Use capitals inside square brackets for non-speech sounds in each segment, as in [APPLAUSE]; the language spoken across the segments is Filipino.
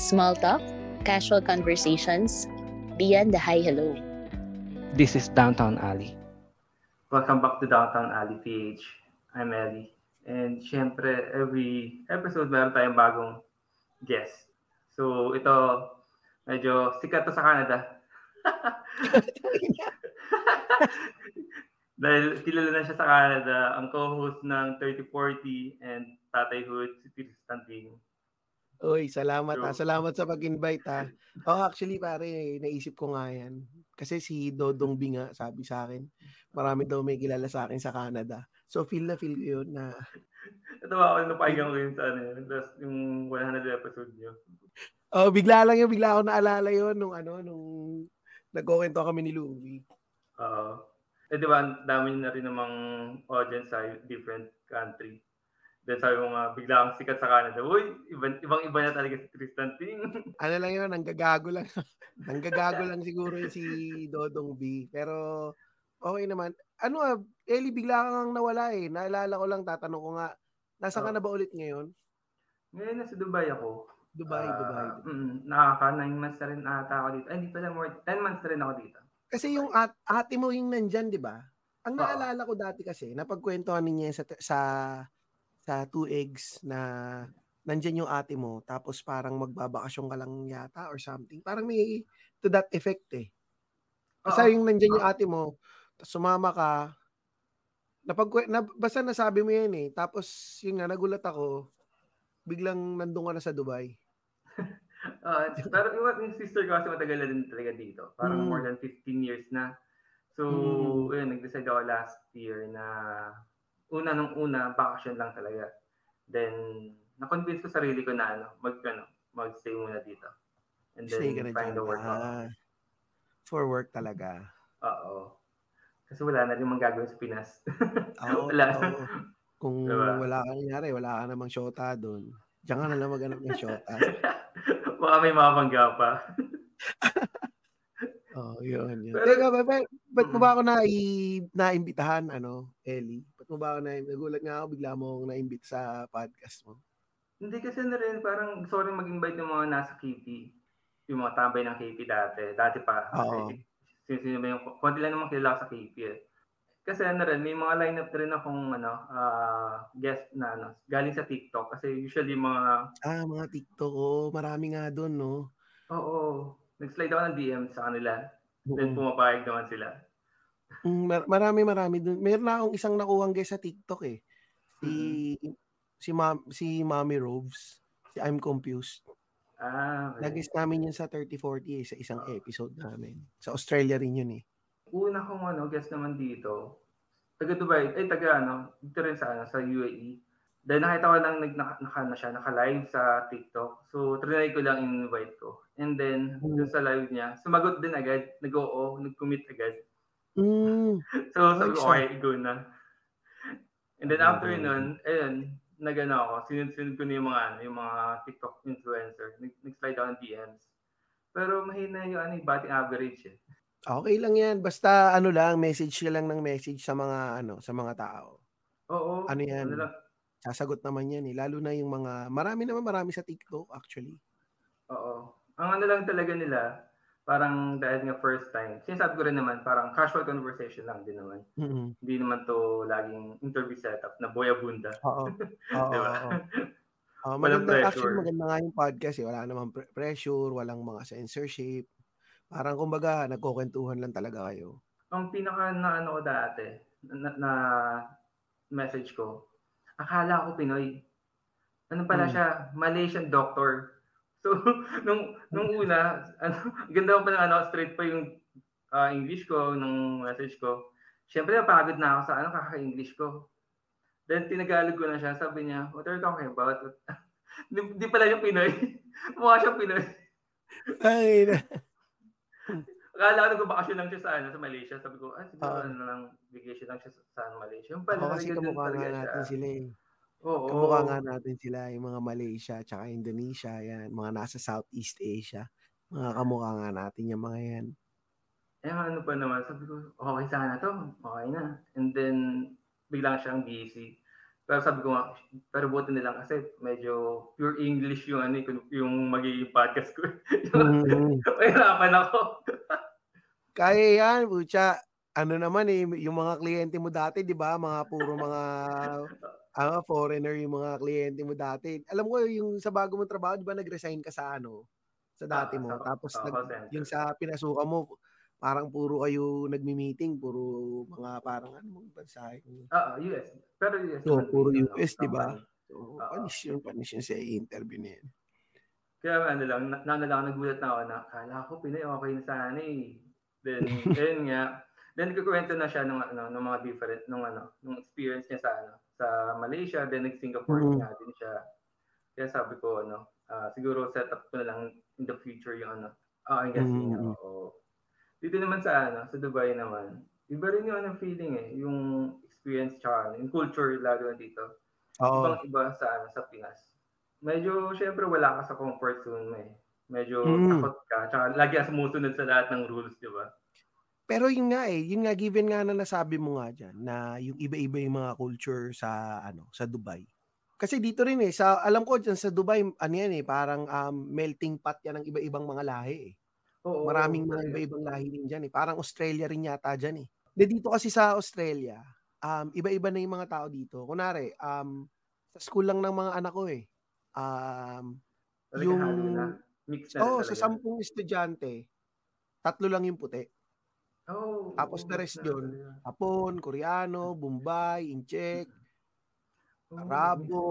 Small talk, casual conversations, beyond the hi hello. This is Downtown Alley. Welcome back to Downtown Alley PH. I'm Ellie. And syempre, every episode meron tayong bagong guest. So ito, medyo sikat to sa Canada. [LAUGHS] Dahil kilala na siya sa Canada, ang co-host ng 3040 and Tatayhood, si Tristan Ding. Uy, salamat ha. True. Salamat sa pag-invite ha. Oh, actually pare, naisip ko nga yan. Kasi si Dodong Binga sabi sa akin, marami daw may kilala sa akin sa Canada. So feel na feel ko yun na [LAUGHS] Ito ba ako napakinggan ko yun sa ano last, yung 100 episode niyo. Oh, bigla lang yun, bigla ako naalala yun nung ano, nung nagkukwento kami ni Louie. Oo. eh di ba, dami na rin namang audience sa different country. Then sabi mo nga, bigla akong sikat sa Canada. Uy, ibang, ibang iba na talaga si Tristan Ting. [LAUGHS] Ano lang yun, nanggagago lang. [LAUGHS] nanggagago lang siguro si Dodong B. Pero okay naman. Ano ah, Eli, bigla kang nawala eh. Naalala ko lang, tatanong ko nga, nasaan ka Oh. na ba ulit ngayon? Ngayon nasa Dubai ako. Dubai, Ah, Dubai. Mm, nakaka 9 months na rin ata ako dito. Ay, hindi pala more, 10 months na rin ako dito. Kasi yung at, ate mo yung nandyan, di ba? Ang naalala ko dati kasi, napagkwentuhan niya sa, sa, sa two eggs na nandyan yung ate mo, tapos parang magbabakasyon ka lang yata or something. Parang may to that effect eh. Basta yung nandyan yung ate mo, tapos sumama ka, napag, na, basta nasabi mo yan eh. Tapos yung nga, nagulat ako, biglang nandun ka na sa Dubai. [LAUGHS] Ah, pero yung, yung sister ko kasi matagal na din talaga dito. Parang Mm. more than 15 years na. So, Mm. yun, nag-decide ako last year na una nung una, vacation lang talaga. Then, na-convince ko sarili ko na ano, mag, ano, mag-stay muna dito. And then, Stay ka find the work. Ah, for work talaga. Oo. Kasi wala na rin magagawin sa Pinas. Oo, [LAUGHS] Wala. oo. Kung Diba? wala ka nangyari, wala ka namang shota doon. Diyan ka na lang maghanap ng shota. [LAUGHS] Baka may mabangga pa. [LAUGHS] Oh, yun, yun. Pero- Teka, ba, ba, ba't mo ba ako na naimbitahan, ano, Ellie? Mo ba ako na, nagulat nga ako, bigla mo akong naimbit sa podcast mo. Hindi kasi na rin, parang gusto ko rin mag-invite yung mga nasa KP. Yung mga tambay ng KP dati. Dati pa. Oo. Sino, ba yung, konti lang naman kilala sa KP eh. Kasi ano rin, may mga lineup na rin akong ano, ah, guest na ano, galing sa TikTok. Kasi usually mga, Ah, mga TikTok, oh, marami nga doon, no? oo, nag-slide ako ng DM sa kanila. Then Oo. pumapayag naman sila. Mm, mar- marami, marami doon. Meron na akong isang nakuhang guest sa TikTok, eh. Si, si, Ma- si Mommy Robes. Si I'm Confused. Ah, okay. Nag-guest namin yun sa 3040 eh, sa isang episode namin. Sa Australia rin yun eh. Una kong ano, guest naman dito, taga Dubai, ay taga ano, dito rin sa ano, sa UAE. Dahil nakita ko lang nag naka, naka, na siya, naka-live sa TikTok. So, trinay ko lang in-invite ko. And then, Hmm. dun sa live niya, sumagot din agad, nag-oo, nag-commit agad. Mm. [LAUGHS] So, sabi ko, ah. okay, go na. And then Ah, after okay. nun, ayun, nagano ako, sinunod-sunod ko na yung mga, ano, yung mga TikTok influencer. Nag- Nag-slide ako ng DMs. Pero mahina yung ano, yung batting average eh. Okay lang yan. Basta ano lang, message ka lang ng message sa mga ano, sa mga tao. Oo. Ano yan? lang, Sasagot naman yan eh. Lalo na yung mga, marami naman marami sa TikTok actually. Oo. Ang ano lang talaga nila, parang dahil nga first time, sinasabi ko rin naman, parang casual conversation lang din naman. mm Hindi naman to laging interview setup na boya bunda. Oo. [LAUGHS] Oo. Diba? [LAUGHS] Walang maganda, pressure. actually maganda nga yung podcast eh. Wala namang pre- pressure, walang mga censorship. Parang kumbaga, nagkukwentuhan lang talaga kayo. Ang pinaka na ano ko dati, na, na message ko, akala ko Pinoy. Ano pala Hmm. siya? Malaysian doctor. So, [LAUGHS] nung, nung una, ano, [LAUGHS] ganda ko pa ng ano, straight pa yung ah, English ko, nung message ko. Siyempre, napagod na ako sa ano, kaka-English ko. Then, tinagalog ko na siya. Sabi niya, what are you talking about? [LAUGHS] di, di pala yung Pinoy. Mukha siyang Pinoy. Ay, na. Akala ko nagbabakasyon lang siya sa, ano, sa Malaysia. Sabi ko, ah, siguro Oo. ano lang, vacation lang siya sa, sa Malaysia. Yung pala, kasi ganun kamukha nga natin sila eh. Oo. Kamukha nga natin sila, yung mga Malaysia, tsaka Indonesia, yan. Mga nasa Southeast Asia. Mga kamukha nga natin yung mga yan. Eh, ano pa naman, sabi ko, okay sana to, okay na. And then, biglang siyang busy. Pero sabi ko nga, pero buti na lang kasi medyo pure English yung ano, yung, yung magiging podcast ko. [LAUGHS] Mm. Mahirapan ako. Kaya yan, Bucha. Ano naman eh, yung mga kliyente mo dati, di ba? Mga puro mga ah, foreigner yung mga kliyente mo dati. Alam ko yung sa bago mong trabaho, di ba nag-resign ka sa ano? Sa dati Ah, mo. sa- Tapos sa nag, center. yung sa pinasukan mo, parang puro kayo nagmi-meeting, puro mga parang ano mong bansa. yun. Ah, US. Pero US. So, puro US, di ba? So, Oo. panis yun, panis yun sa interview na yan. Kaya ano lang, na, na, lang, nagulat na ako na, kala ko Pinay, okay na sana eh. Then, [LAUGHS] ayun nga. Then, kukwento na siya ng, ano, ng mga different, nung ano, nung experience niya sa, ano, sa Malaysia, then nag-Singapore Mm. nga din siya. Kaya sabi ko, ano, ah, siguro set up ko na lang in the future yung ano, ah, I guess Mm. yun, oo. Dito naman sa, ano, sa Dubai naman, iba rin yung ano, feeling eh, yung experience tsaka ano, yung culture lalo na dito Oo. ibang iba sa ano sa Pinas. Medyo syempre wala ka sa comfort zone mo eh. Medyo Mm. takot ka. Tsaka lagi ka sumusunod sa lahat ng rules, di ba? Pero yun nga eh, yun nga given nga na nasabi mo nga dyan na yung iba-iba yung mga culture sa ano sa Dubai. Kasi dito rin eh, sa alam ko dyan sa Dubai, ano yan eh, parang um, melting pot yan ng iba-ibang mga lahi eh. Oo. Maraming mga talaga. iba-ibang lahi din dyan eh. Parang Australia rin yata dyan eh. De dito kasi sa Australia, um, iba-iba na yung mga tao dito. Kunwari, um, sa school lang ng mga anak ko eh. Um, Talaga yung- na. Mix na oh, sa sampung estudyante, tatlo lang yung puti. Oh, Tapos the rest na yun. Hapon, Koreano, Bombay, Incheck, Oo, Arabo.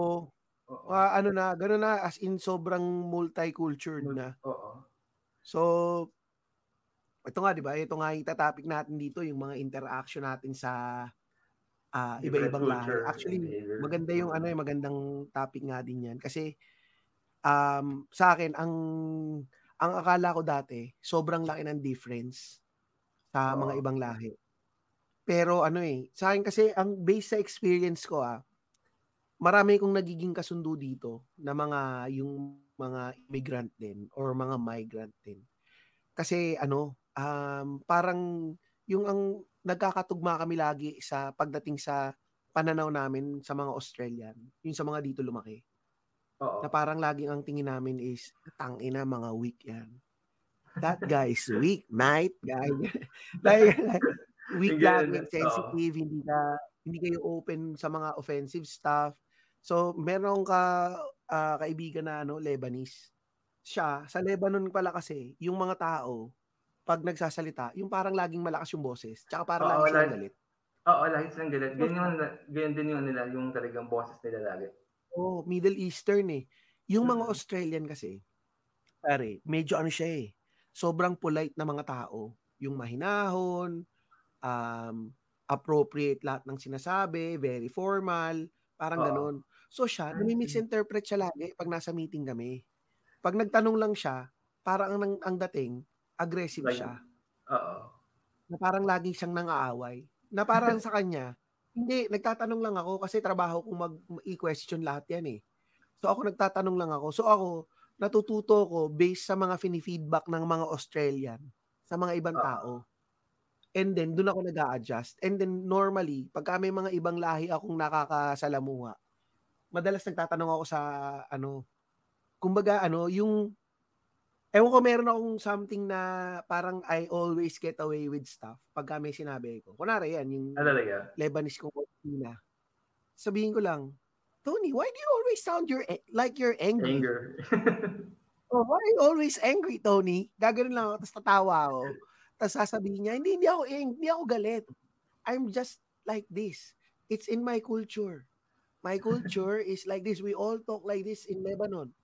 Oo. ah, ano na, gano'n na, as in sobrang multicultural na. Oo. So, ito nga, di ba? Ito nga yung topic natin dito, yung mga interaction natin sa ah, Different iba-ibang lahi. Actually, maganda yung ano, yung magandang topic nga din yan. Kasi, um, sa akin, ang ang akala ko dati, sobrang laki ng difference sa mga Oo. ibang lahi. Pero ano eh, sa akin kasi, ang base sa experience ko ah, marami kong nagiging kasundo dito na mga, yung mga immigrant din or mga migrant din. Kasi ano, um, parang yung ang nagkakatugma kami lagi sa pagdating sa pananaw namin sa mga Australian, yung sa mga dito lumaki, Oo. na parang laging ang tingin namin is, tangina mga weak yan. That guy is weak, mate, guy. [LAUGHS] like, like, weak Yung lang, ganun, sensitive, hindi ka, hindi kayo open sa mga offensive stuff. So, meron ka ah, kaibigan na ano, Lebanese. Siya, sa Lebanon pala kasi, yung mga tao, pag nagsasalita, yung parang laging malakas yung boses. Tsaka parang Oo, lagi silang like- galit. Oo, lahat silang galit. Ganyan, yung, ganyan din yung nila, yung talagang boses nila lagi. Oh, Middle Eastern eh. Yung mga Mm. Australian kasi, pare, medyo ano siya eh. Sobrang polite na mga tao. Yung mahinahon, um, appropriate lahat ng sinasabi, very formal, parang Oo. ganun. So siya, nami-misinterpret siya lagi pag nasa meeting kami. Pag nagtanong lang siya, parang ang, ang dating, aggressive Like, siya. Oo. Na parang lagi siyang nang-aaway. Na parang sa kanya, hindi, nagtatanong lang ako kasi trabaho kong mag i-question lahat yan eh. So ako nagtatanong lang ako. So ako, natututo ko based sa mga fini-feedback ng mga Australian sa mga ibang Oo. tao. And then, doon ako nag adjust And then, normally, pagka may mga ibang lahi akong nakakasalamuha, madalas nagtatanong ako sa, ano, kumbaga, ano, yung, ewan ko, meron akong something na parang I always get away with stuff pagka may sinabi ko. Kunwari yan, yung Ah? Lebanese kong Tina. Sabihin ko lang, Tony, why do you always sound your like you're angry? Anger. [LAUGHS] Oh, why are you always angry, Tony? Gagano'n lang ako, tapos tatawa ako. Tapos sasabihin niya, hindi, hindi ako, hindi ako galit. I'm just like this. It's in my culture. My culture [LAUGHS] is like this. We all talk like this in Lebanon.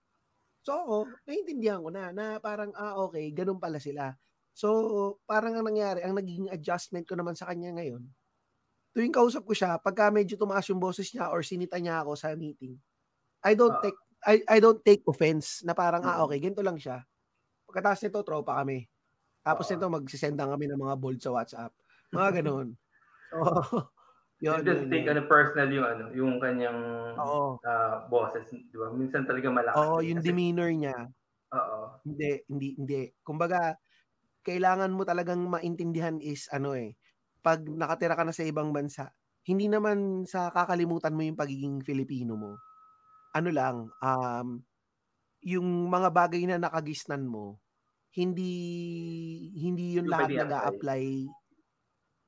So ako, naiintindihan ko na, na parang, ah, okay, ganun pala sila. So, parang ang nangyari, ang naging adjustment ko naman sa kanya ngayon, tuwing kausap ko siya, pagka medyo tumaas yung boses niya or sinita niya ako sa meeting, I don't Ah. take I, I don't take offense na parang, ah, Mm. okay, ganito lang siya. Pagkatapos nito, tropa kami. Tapos Oo. nito, magsisenda kami ng mga bold sa WhatsApp. Mga [LAUGHS] ganun. So, [LAUGHS] yun, just yun, take yun. ano, personal yung, ano, yung kanyang Oo. ah, boses, di ba? Minsan talaga malakas. Oo, yung kasi- demeanor niya. Oo. Hindi, hindi, hindi. Kumbaga, kailangan mo talagang maintindihan is, ano eh, pag nakatira ka na sa ibang bansa, hindi naman sa kakalimutan mo yung pagiging Filipino mo. Ano lang, um, yung mga bagay na nakagisnan mo, hindi hindi yun lahat pwede nag-a-apply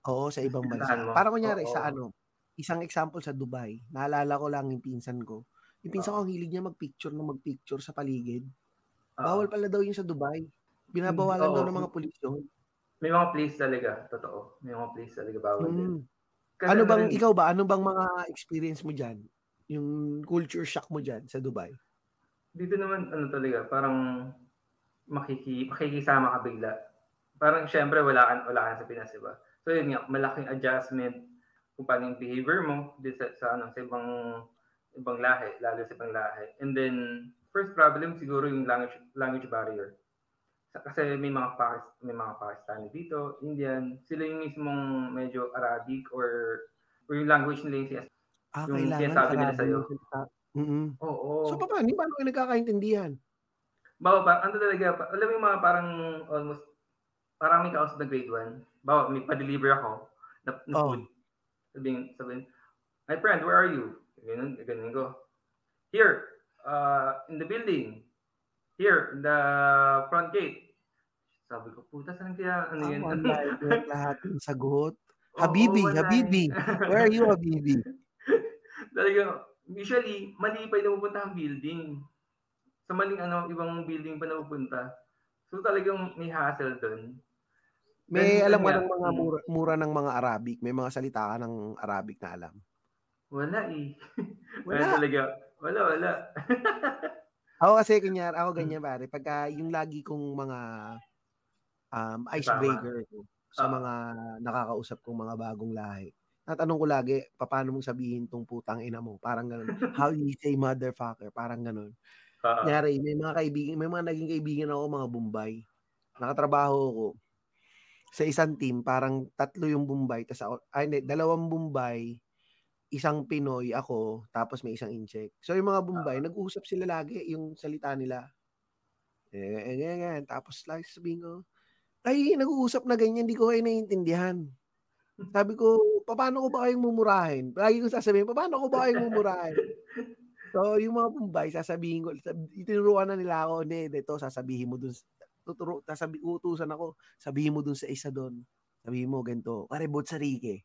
oo sa ibang [LAUGHS] bansa. Para kunyari Oo. sa ano, isang example sa Dubai, naalala ko lang yung pinsan ko. Yung pinsan ko ang hilig niya magpicture na magpicture sa paligid. Oo. Bawal pala daw yun sa Dubai. Binabawalan Oo. daw ng mga pulis yun. May mga place talaga, totoo. May mga place talaga bawal din. Mm. Kasi Ano bang, rin, ikaw ba, ano bang mga experience mo dyan? Yung culture shock mo dyan sa Dubai? dito naman ano talaga, parang makiki makikisama ka bigla. Parang syempre wala ka wala ka sa Pinas, di ba? So yun nga, malaking adjustment kung paano yung behavior mo sa, sa ano sa ibang ibang lahi, lalo sa ibang lahi. And then first problem siguro yung language language barrier. Sa- Kasi may mga Pakis, may mga Pakistani dito, Indian, sila yung mismong medyo Arabic or or yung language nila yung sinas- Ah, Yung sinasabi nila yung salita. Mm-mm. Oo. So, paano? Paano kayo nagkakaintindihan? Bawa pa, ano talaga, pa, alam mo yung mga parang almost, parang may kausap na grade 1. Bawa, may pa-deliver ako na, na Oh. food. Sabihin, sabihin, my friend, where are you? Ganun, ganun ko. Here, uh, in the building. Here, in the front gate. Sabi ko, puta, saan kaya, ano yun? one-liner lahat yung sagot. Habibi, one-liner. Habibi. [LAUGHS] Where are you, Habibi? [LAUGHS] Talaga, usually, mali pa yung napupunta ang building. Sa maling ano, ibang building pa napupunta. So talagang may hassle doon. May Then, alam ka ng mga mm. mura, mura ng mga Arabic. May mga salita ka ng Arabic na alam. Wala eh. [LAUGHS] Wala Wala. talaga. Wala, wala. Ako kasi, kunyari, ako ganyan pare. Pagka yung lagi kong mga um, icebreaker ko sa Ah. mga nakakausap kong mga bagong lahi. Natanong ko lagi, paano mong sabihin tong putang ina mo? Parang ganun. [LAUGHS] How you say motherfucker? Parang ganun. Oo. Kunyari, may mga kaibigan, may mga naging kaibigan ako, mga Bombay. Nakatrabaho ko sa isang team, parang tatlo yung Bombay, tas ako, ay hindi, dalawang Bombay, isang Pinoy ako, tapos may isang incheck. So yung mga Bombay, nag-uusap sila lagi yung salita nila. Eh, eh, eh, eh, tapos lagi sabihin ko, ay, nag-uusap na ganyan, hindi ko kayo naiintindihan. Sabi ko, paano ko ba kayong mumurahin? Lagi ko sasabihin, paano ko ba kayong mumurahin? So, yung mga Bombay, sasabihin ko, itinuruan na nila ako, hindi, dito, sasabihin mo dun, tuturo, sasabi, utusan ako, sabihin mo dun sa isa dun. Sabihin mo, ganito, kare Botsarike.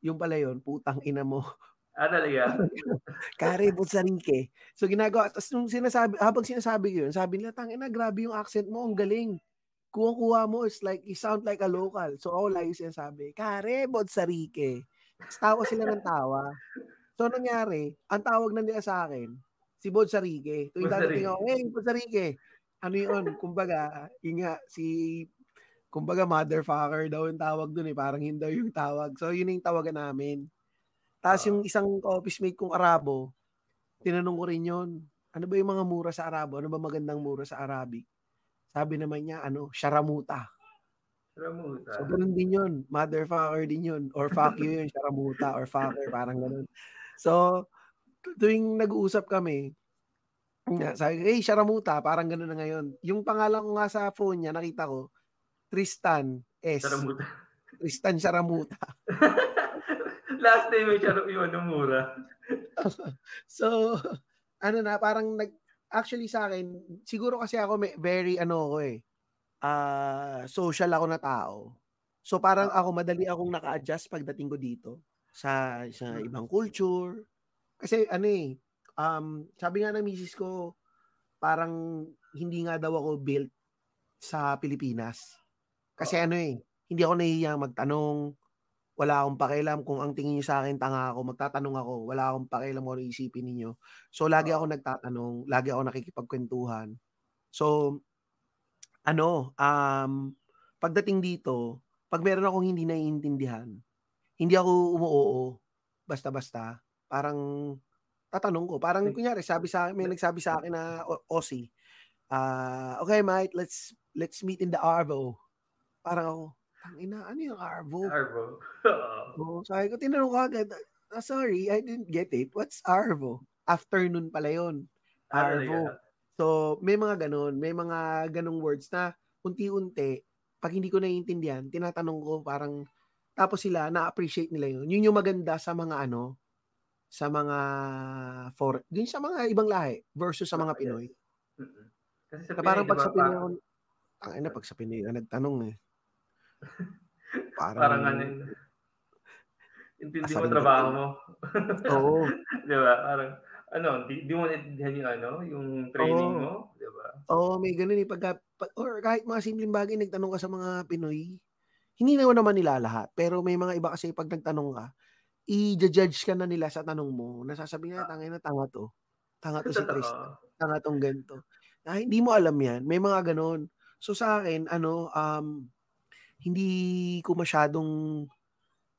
Yung pala yun, putang ina mo. Ah, talaga. [LAUGHS] Kare Botsarike. So, ginagawa, tapos nung sinasabi, habang sinasabi ko yun, sabi nila, tangina, grabe yung accent mo, ang galing. Kuha-kuha mo, it's like, you sound like a local. So, ako lagi sinasabi, kare Botsarike. Tapos tawa sila ng tawa. So, ang nangyari, ang tawag na nila sa akin, si Bodsarike. Tuwing dadating ako, hey, Bodsarike. Ano yun? Kumbaga, yun nga, si, kumbaga, motherfucker daw yung tawag dun eh. Parang hindi daw yung tawag. So, yun yung tawagan namin. Tapos yung isang office mate kong Arabo, tinanong ko rin yun, ano ba yung mga mura sa Arabo? Ano ba magandang mura sa Arabic? Sabi naman niya, ano, sharamuta. Ramuta. So, ganun din yun. Motherfucker din yun. Or fuck you yun, sharamuta. Or fucker, parang ganun. So, tu- tuwing nag-uusap kami, nga, sabi ko, hey, sharamuta, parang ganun na ngayon. Yung pangalan ko nga sa phone niya, nakita ko, Tristan S. Ramuta. Tristan Sharamuta. [LAUGHS] Last time yung yung ano, mura. [LAUGHS] So, ano na, parang nag, actually sa akin, siguro kasi ako may very, ano ako eh, ah social ako na tao. So, parang ako, madali akong naka-adjust pagdating ko dito sa, sa ibang culture. Kasi, ano eh, um, sabi nga ng misis ko, parang hindi nga daw ako built sa Pilipinas. Kasi ano eh, hindi ako nahihiyang magtanong, wala akong pakialam kung ang tingin niyo sa akin tanga ako, magtatanong ako, wala akong pakialam kung ano isipin ninyo. So lagi ako nagtatanong, lagi ako nakikipagkwentuhan. So ano, um pagdating dito, pag meron akong hindi naiintindihan, hindi ako umuoo basta-basta. Parang tatanong ko, parang kunyari sabi sa akin, may nagsabi sa akin na "O- Aussie. Ah, okay, mate, let's let's meet in the Arvo. Parang ako, tangina, ano yung Arvo? Arbo. [LAUGHS] Oo, sabi ko, tinanong ko agad, "Ah, sorry, I didn't get it. What's Arvo? Afternoon pala yun. Ah, Arvo. talaga. So, may mga ganun, may mga ganung words na unti-unti, pag hindi ko naiintindihan, tinatanong ko parang, Tapos sila, na-appreciate nila yun. Yun yung maganda sa mga ano, sa mga for din sa mga ibang lahi versus sa mga Pinoy. Kasi sa Pinoy, parang pag sa Pinoy, ang ina pag sa Pinoy nagtanong eh. Parang, parang ano yun. Intindi mo trabaho mo. [LAUGHS] Oo. di ba? Parang, ano, di, di mo naintindihan yung ano, yung training Oo. mo, di ba? Oo, may ganun eh. Pagka, pag, or kahit mga simpleng bagay, nagtanong ka sa mga Pinoy, hindi na naman nila lahat. Pero may mga iba kasi pag nagtanong ka, i-judge ka na nila sa tanong mo. Nasasabi nga, tangay na tanga to. Tanga to si. [LAUGHS] Totoo. Tanga tong ganito. Ah, hindi mo alam yan. May mga ganon. So sa akin, ano, um, hindi ko masyadong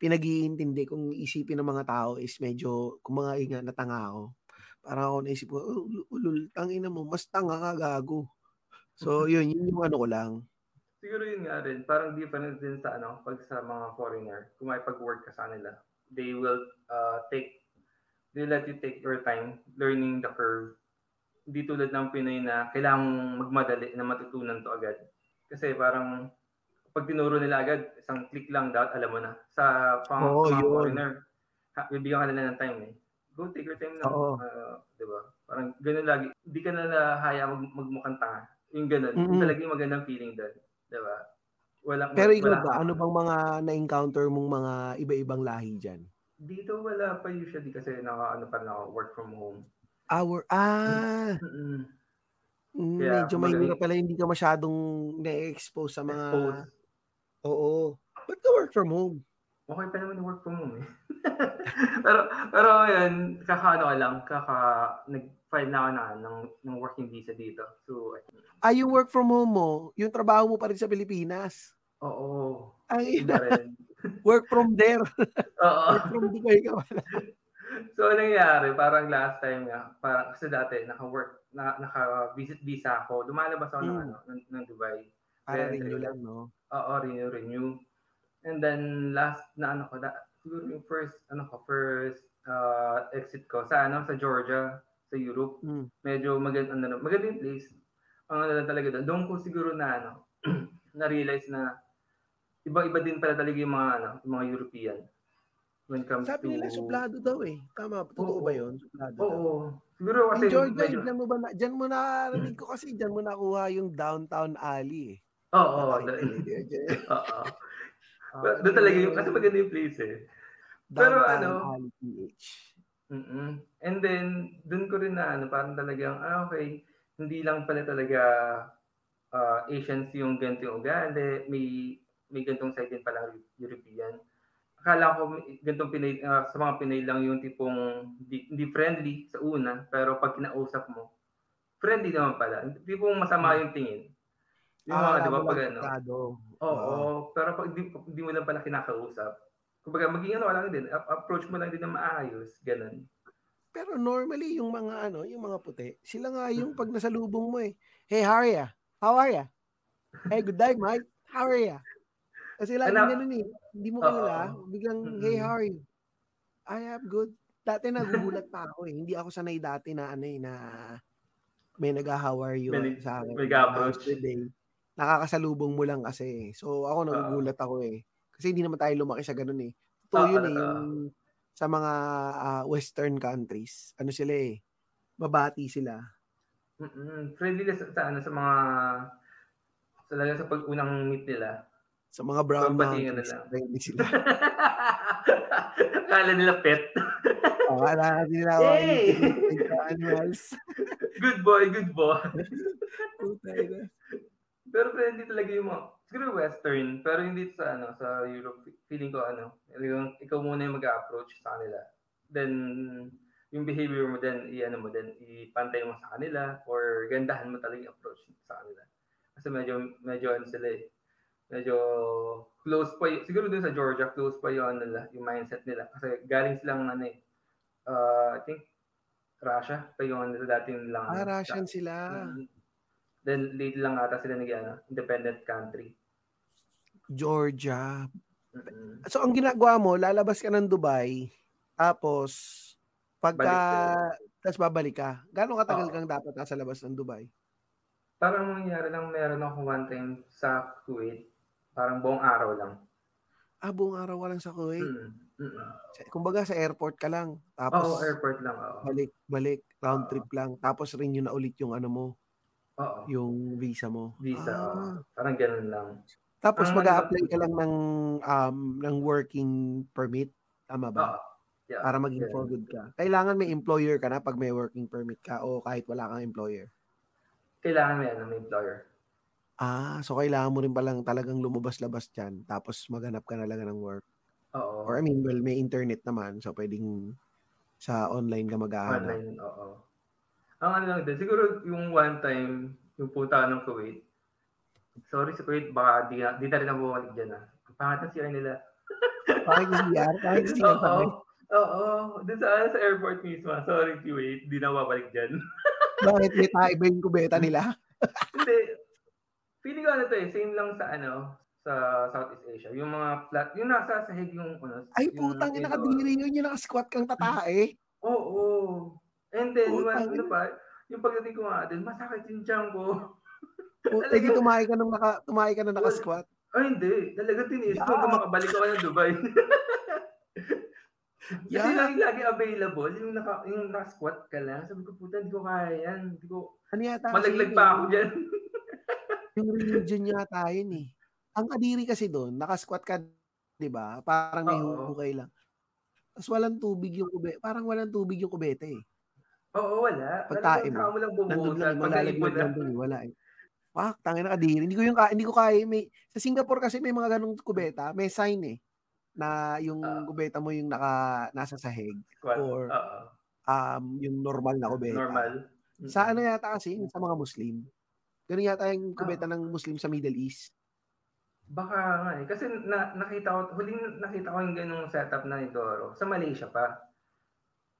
pinag-iintindi kung isipin ng mga tao is medyo, kung mga inga na tanga ako. Parang ako naisip ko, oh, ul- ulul, tangina mo, mas tanga ka gago. So [LAUGHS] yun, yun yung ano ko lang. Siguro yun nga rin, parang different din sa ano, pag sa mga foreigner, kung may pag-work ka sa kanila, they will uh, take, they let you take your time learning the curve. Hindi tulad ng Pinoy na kailangang magmadali na matutunan to agad. Kasi parang, pag tinuro nila agad, isang click lang dapat alam mo na. Sa pang, sa mga foreigner, bibigyan ka nila ng time eh. Go take your time lang. Oo. Uh, di ba? Parang ganun lagi. Hindi ka na nahaya mag, magmukhang tanga. Yung ganun. Yung Mm-mm. talaga yung magandang feeling doon. Di ba? Walang, Pero ikaw ba, ano bang mga na-encounter mong mga iba-ibang lahi dyan? Dito wala pa usually kasi naka ano pa na ako, work from home. Our, ah, Mm-mm. mm, Kaya, medyo mahirap pala hindi ka masyadong na-expose sa mga, Expose. Oo. Ba't ka work from home? Okay pa naman yung work from home eh. [LAUGHS] pero pero yun, kaka ano ka lang, kaka nag-file na ako na ng, ng working visa dito. So, Ah, yung work from home mo, yung trabaho mo pa rin sa Pilipinas. oo. Ang ina, [LAUGHS] work from there. [LAUGHS] Oo. work from Dubai ka pala. So, ano nangyari, parang last time nga, parang kasi dati, naka-work, na, naka-visit visa ako, lumalabas ako ng, Hmm. ano, ng, ng Dubai. Para Then, trailer. lang, no? Oo, renew, renew. And then last na ano ko, da, siguro yung first, ano ko, first uh, exit ko sa ano, sa Georgia, sa Europe. Mm. Medyo maganda, ano, maganda yung place. Ang ano talaga doon. Doon ko siguro na ano, [CLEARS THROAT] na-realize na iba-iba din pala talaga yung mga ano, yung mga European. When comes Sabi to... nila, suplado daw eh. Tama, totoo Oo. ba yun? Suplado Oo. daw. Siguro kasi Georgia, medyo... mo ba na, dyan mo narinig ko kasi dyan mo nakuha yung downtown alley eh. Oo, oo. [LAUGHS] Doon talaga yung... Kasi maganda yung place eh. Pero ano, alley PH. mm And then, dun ko rin na, ano, parang talagang, ah, okay, hindi lang pala talaga ah, Asians yung ganito yung ugali, may, may gantong side din pala European. Akala ko gantong Pinay, ah, sa mga Pinay lang yung tipong hindi, hindi friendly sa una, pero pag kinausap mo, friendly naman pala. Tipong masama yung tingin. Yung mga, di ba, pag ano. Oo, pero pag di, di mo lang pala kinakausap, kumbaga maging ano lang din, approach mo lang din na maayos, ganun. Pero normally, yung mga ano, yung mga puti, sila nga yung pag nasalubong mo eh, Hey, how are ya? How are ya? Hey, good day, Mike. How are ya? Kasi lagi Ano? ganun eh. Hindi mo kilala. Biglang, Mm-mm. hey, how are you? I am good. Dati nagugulat pa ako eh. Hindi ako sanay dati na ano eh, na may nag-how are you May sa akin. may nag-approach. How's the day? Nakakasalubong mo lang kasi. So ako nagugulat ako eh. Kasi hindi naman tayo lumaki sa ganun eh. Totoo Oo, yun eh. Yung sa mga ah, western countries. Ano sila eh. Babati sila. Mm-mm. Friendly sa, sa, ano, sa mga sa lalo sa pag-unang meet nila. Sa mga brown Babatingin mountains. Friendly sila. [LAUGHS] Kala nila pet. Akala nila Hey! hey! animals. [LAUGHS] good boy, good boy. [LAUGHS] Pero friendly talaga yung mga, siguro western, pero hindi sa ano, sa Europe, feeling ko ano, yung ikaw muna yung mag-approach sa kanila. Then, yung behavior mo din, i-ano mo din, ipantay mo sa kanila, or gandahan mo talaga yung approach sa kanila. Kasi medyo, medyo ano sila eh, medyo close pa, y- siguro dun sa Georgia, close pa yung, ano nila, yung mindset nila. Kasi galing silang ano eh, uh, I think, Russia pa yung ano, dating lang. Ah, ano, Russian sila. Then late lang ata sila nag ano, independent country. Georgia. Mm-mm. So, ang ginagawa mo, lalabas ka ng Dubai, tapos, pagka, tapos babalik ka. Gano'ng katagal Oo. kang dapat nasa labas ng Dubai? Parang mangyari lang meron ako one time sa Kuwait. Parang buong araw lang. Ah, buong araw ka lang sa Kuwait. Mm. Mm. Sa- Kumbaga sa airport ka lang. Oo, Tapos airport lang. Oo. balik, balik, round trip lang. Tapos renew na ulit yung ano mo, Oo. yung visa mo. Visa. Ah. Parang ganun lang. Tapos Ang mag-a-apply ka lang ng um ng working permit, tama ba? Oo. Yeah. Para maging ganun. for good ka. Kailangan may employer ka na pag may working permit ka o kahit wala kang employer. Kailangan may, ano, may employer. Ah, so kailangan mo rin palang talagang lumabas-labas dyan tapos maghanap ka na lang ng work. Oo. Or I mean, well, may internet naman so pwedeng sa online ka maghahanap. Online, oo. Ang ano lang din, siguro yung one time, yung punta ng Kuwait, sorry sa Kuwait, baka di, na- di na rin ako bumalik dyan ah. Ang Pangat ng CR nila. [LAUGHS] Bakit yung CR? Bakit yung CR Oo. Oo. Doon sa, sa airport mismo. Sorry, Kuwait. Di na babalik dyan. [LAUGHS] Bakit may tayo ba yung kubeta nila? [LAUGHS] Hindi. Feeling ko ano to eh, same lang sa ano, sa Southeast Asia. Yung mga flat, yung nasa sahig yung ano. Ay, putang ina, nakadiri yun, yung nakasquat kang tatae. Oo. And then, Putang one, ano pa, yung pagdating ko nga din, masakit yung tiyan ko. [LAUGHS] Puta, di tumahay ka nung naka, tumahay ka na nakasquat. Ay, hindi. Talaga tiniis ko Yeah. hanggang makabalik ako ng Dubai. [LAUGHS] Kasi Yeah. lang lagi available, yung naka, yung naka-squat ka lang. Sabi ko, puta, hindi ko kaya yan. Hindi ko, Ano yata? kasi malaglag pa eh, ako dyan. [LAUGHS] Yung religion yata yun eh. Ang kadiri kasi doon, nakasquat ka, di ba? Parang may hukay lang. Tapos walang tubig yung kubete. Parang walang tubig yung kubete eh. Oo, wala. Pagtae Talagang mo, mo lang Nandun bubuhusan. lang, Pag malalaglag naipon na. lang. Wala eh. Fuck, tangin na kadiri. Hindi ko yung hindi ko kaya. May, sa Singapore kasi may mga ganong kubeta. May sign eh. Na yung Ah. kubeta mo yung naka, nasa sahig. Squat. or- Oo. Um, yung normal na kubeta. Normal. Sa ano yata kasi, sa mga Muslim. Ganun yata yung kubeta ng Muslim sa Middle East. Baka nga eh. Kasi na, nakita ko, huling nakita ko yung ganung setup na Idoro sa Malaysia pa.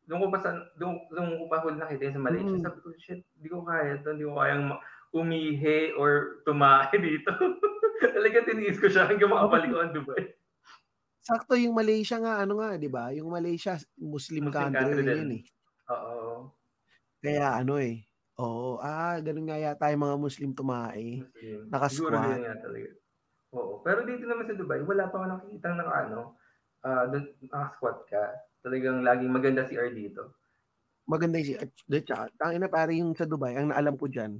Doon ko pa sa, doon, doon ko pa huli nakita yun sa Malaysia. Mm. Sabi ko, shit, di ko kaya to. Di ko kayang umihi or tumahe dito. [LAUGHS] Talaga tiniis ko siya hanggang makabalik ako ng Dubai. Sakto yung Malaysia nga, ano nga, di ba? Yung Malaysia, Muslim, Muslim country, country rin yun eh. Oo. Kaya ano eh. Oo, ah, ganun nga yata yung mga Muslim tumae. Muslim. Naka-squat. Siguro yun nga talaga. Oo. Pero dito naman sa Dubai, wala pa ako nakikita naka ano, doon naka-squat ka. Talagang laging maganda si R dito. Maganda si, at tsaka, tangin na pare yung sa Dubai, ang naalam ko dyan,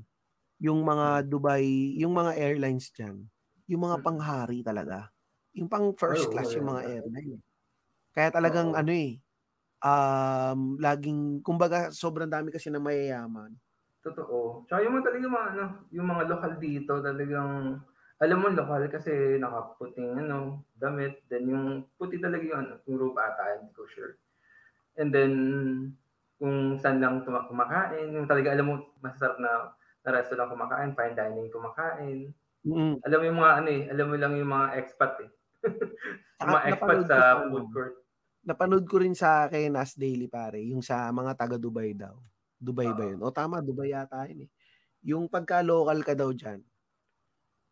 yung mga Dubai, yung mga airlines dyan, yung mga Mm. panghari talaga. Yung pang first class yung mga airline. eh. Kaya talagang ano eh, um, laging, kumbaga sobrang dami kasi na mayayaman. Totoo. Tsaka yung mga talaga mga ano, yung mga lokal dito talagang alam mo lokal kasi nakaputing ano, damit, then yung puti talaga yung ano, yung robe ata, hindi ko sure. And then kung saan lang kumakain, yung talaga alam mo masarap na na restaurant kumakain, fine dining kumakain. Mm. Alam mo yung mga ano eh, alam mo lang yung mga expat eh. [LAUGHS] yung mga expat sa sa ano, food court. napanood ko rin sa kay Nas Daily pare, yung sa mga taga Dubai daw. Dubai ba Oo. yun? O tama, Dubai yata yun eh. Yung pagka local ka daw dyan,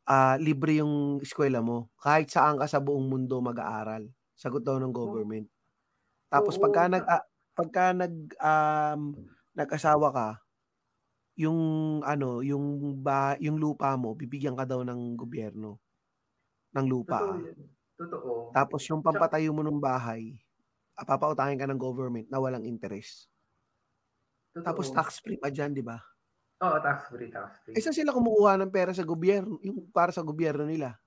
ah libre yung eskwela mo. Kahit saan ka sa buong mundo mag-aaral. Sagot daw ng government. Tapos Oo. pagka nag ah, pagka nag um, nag-asawa ka, yung ano, yung ba, yung lupa mo, bibigyan ka daw ng gobyerno ng lupa. Totoo. Totoo. Tapos yung pampatayo mo ng bahay, ah, papautangin ka ng government na walang interest. Totoo. Tapos tax-free pa dyan, di ba? Oo, tax free, tax free. Eh, saan sila kumukuha ng pera sa gobyerno? Yung para sa gobyerno nila.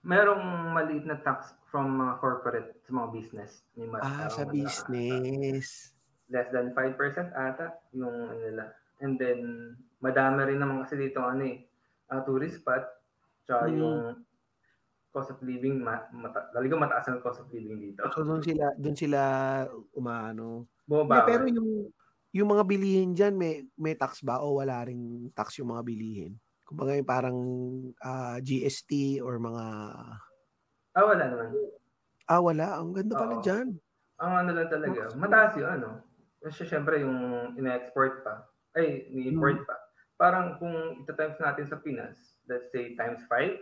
merong maliit na tax from mga corporate sa mga business. May ma- Ah, sa mga business. Less than 5% ata yung ano nila. And then, madami rin naman kasi dito ano eh, ah, tourist spot. Tsaka Mm. yung cost of living, ma- mata- talagang mataas ang cost of living dito. So doon sila doon sila umano. Bumaba. pero yung yung mga bilihin diyan may may tax ba o wala ring tax yung mga bilihin? Kumbaga yung parang ah, GST or mga ah, wala naman. ah wala, ang ganda pala Oo. diyan. Ang ano lang talaga, mataas yung ano. Kasi syempre yung ina-export pa, ay, Hmm. ni-import pa. Parang kung ita-times natin sa Pinas, let's say times 5,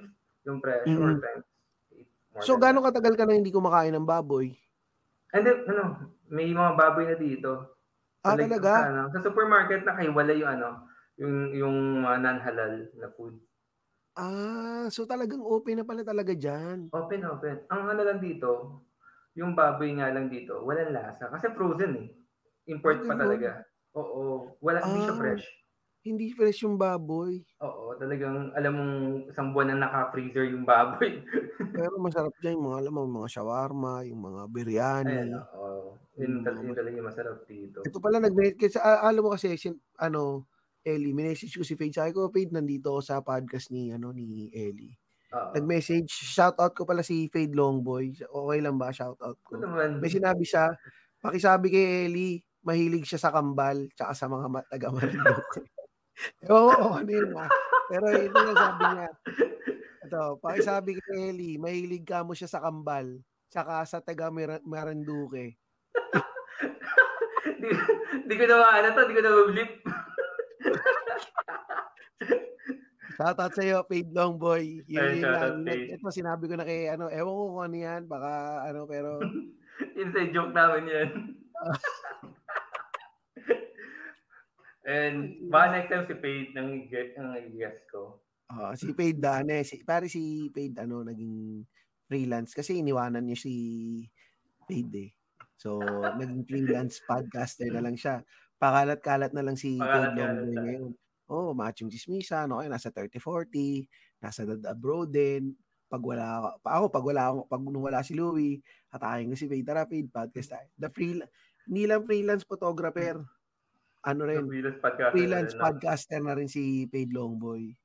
yung presyo or Mm. times 8. more So that. katagal ka na hindi kumakain ng baboy? And then, ano, may mga baboy na dito. Ah, like, talaga? Sa, ano, sa supermarket, nakahiwala yung ano, yung, yung mga non-halal na food. Ah, so talagang open na pala talaga dyan. Open, open. Ang ano lang dito, yung baboy nga lang dito, walang lasa. Kasi frozen eh. Import pa Ganun? talaga. Oo. Wala, hindi siya Ah. fresh. Hindi fresh yung baboy. Oo, talagang alam mong isang buwan na naka-freezer yung baboy. [LAUGHS] Pero masarap dyan yung mga, alam mo, mga shawarma, yung mga biryani. Ayun, oo. Yun, Mm. yun talaga yung masarap dito. Ito pala nag kasi alam mo kasi sin, ano Ellie, minessage ko si Fade. Sabi ko, Fade, nandito ako sa podcast ni, ano, ni Ellie. Oo. Nag-message, shoutout ko pala si Fade Longboy. Okay lang ba, shoutout ko? Naman? May sinabi siya, pakisabi kay Ellie, mahilig siya sa kambal, tsaka sa mga taga Marinduque. Oo, oo, ano yun ah. Pero ito yung sabi niya. Ito, pakisabi kay Ellie, mahilig ka mo siya sa kambal, tsaka sa taga Mar- Marinduque. Di, di ko na maano to, di ko na ma-blip. Shoutout sa iyo, Paid Long Boy. Yun, Ay, yun lang. Ito, sinabi ko na kay, ano, ewan ko kung ano yan, baka, ano, pero, [LAUGHS] Inside joke namin yan. [LAUGHS] And baka next time si Paid nang ang guest ko. ah, si Paid Dane, si, pare si Paid, ano, naging freelance, kasi iniwanan niya si Paid eh. So, [LAUGHS] naging freelance podcaster na lang siya. Pakalat-kalat na lang si Paid Long Pakalat-kalat Boy na. ngayon. Oh, matching chismisa, no? Ay, nasa 30-40, nasa dad abroad din. Pag wala, pa ako, pag wala, ako- pag nung wala si Louie, hatakin ko si Paid, tara Paid, podcast tayo. The free, hindi lang freelance photographer, ano rin, Yung freelance podcast. freelance Ano, podcaster na rin si Paid Longboy.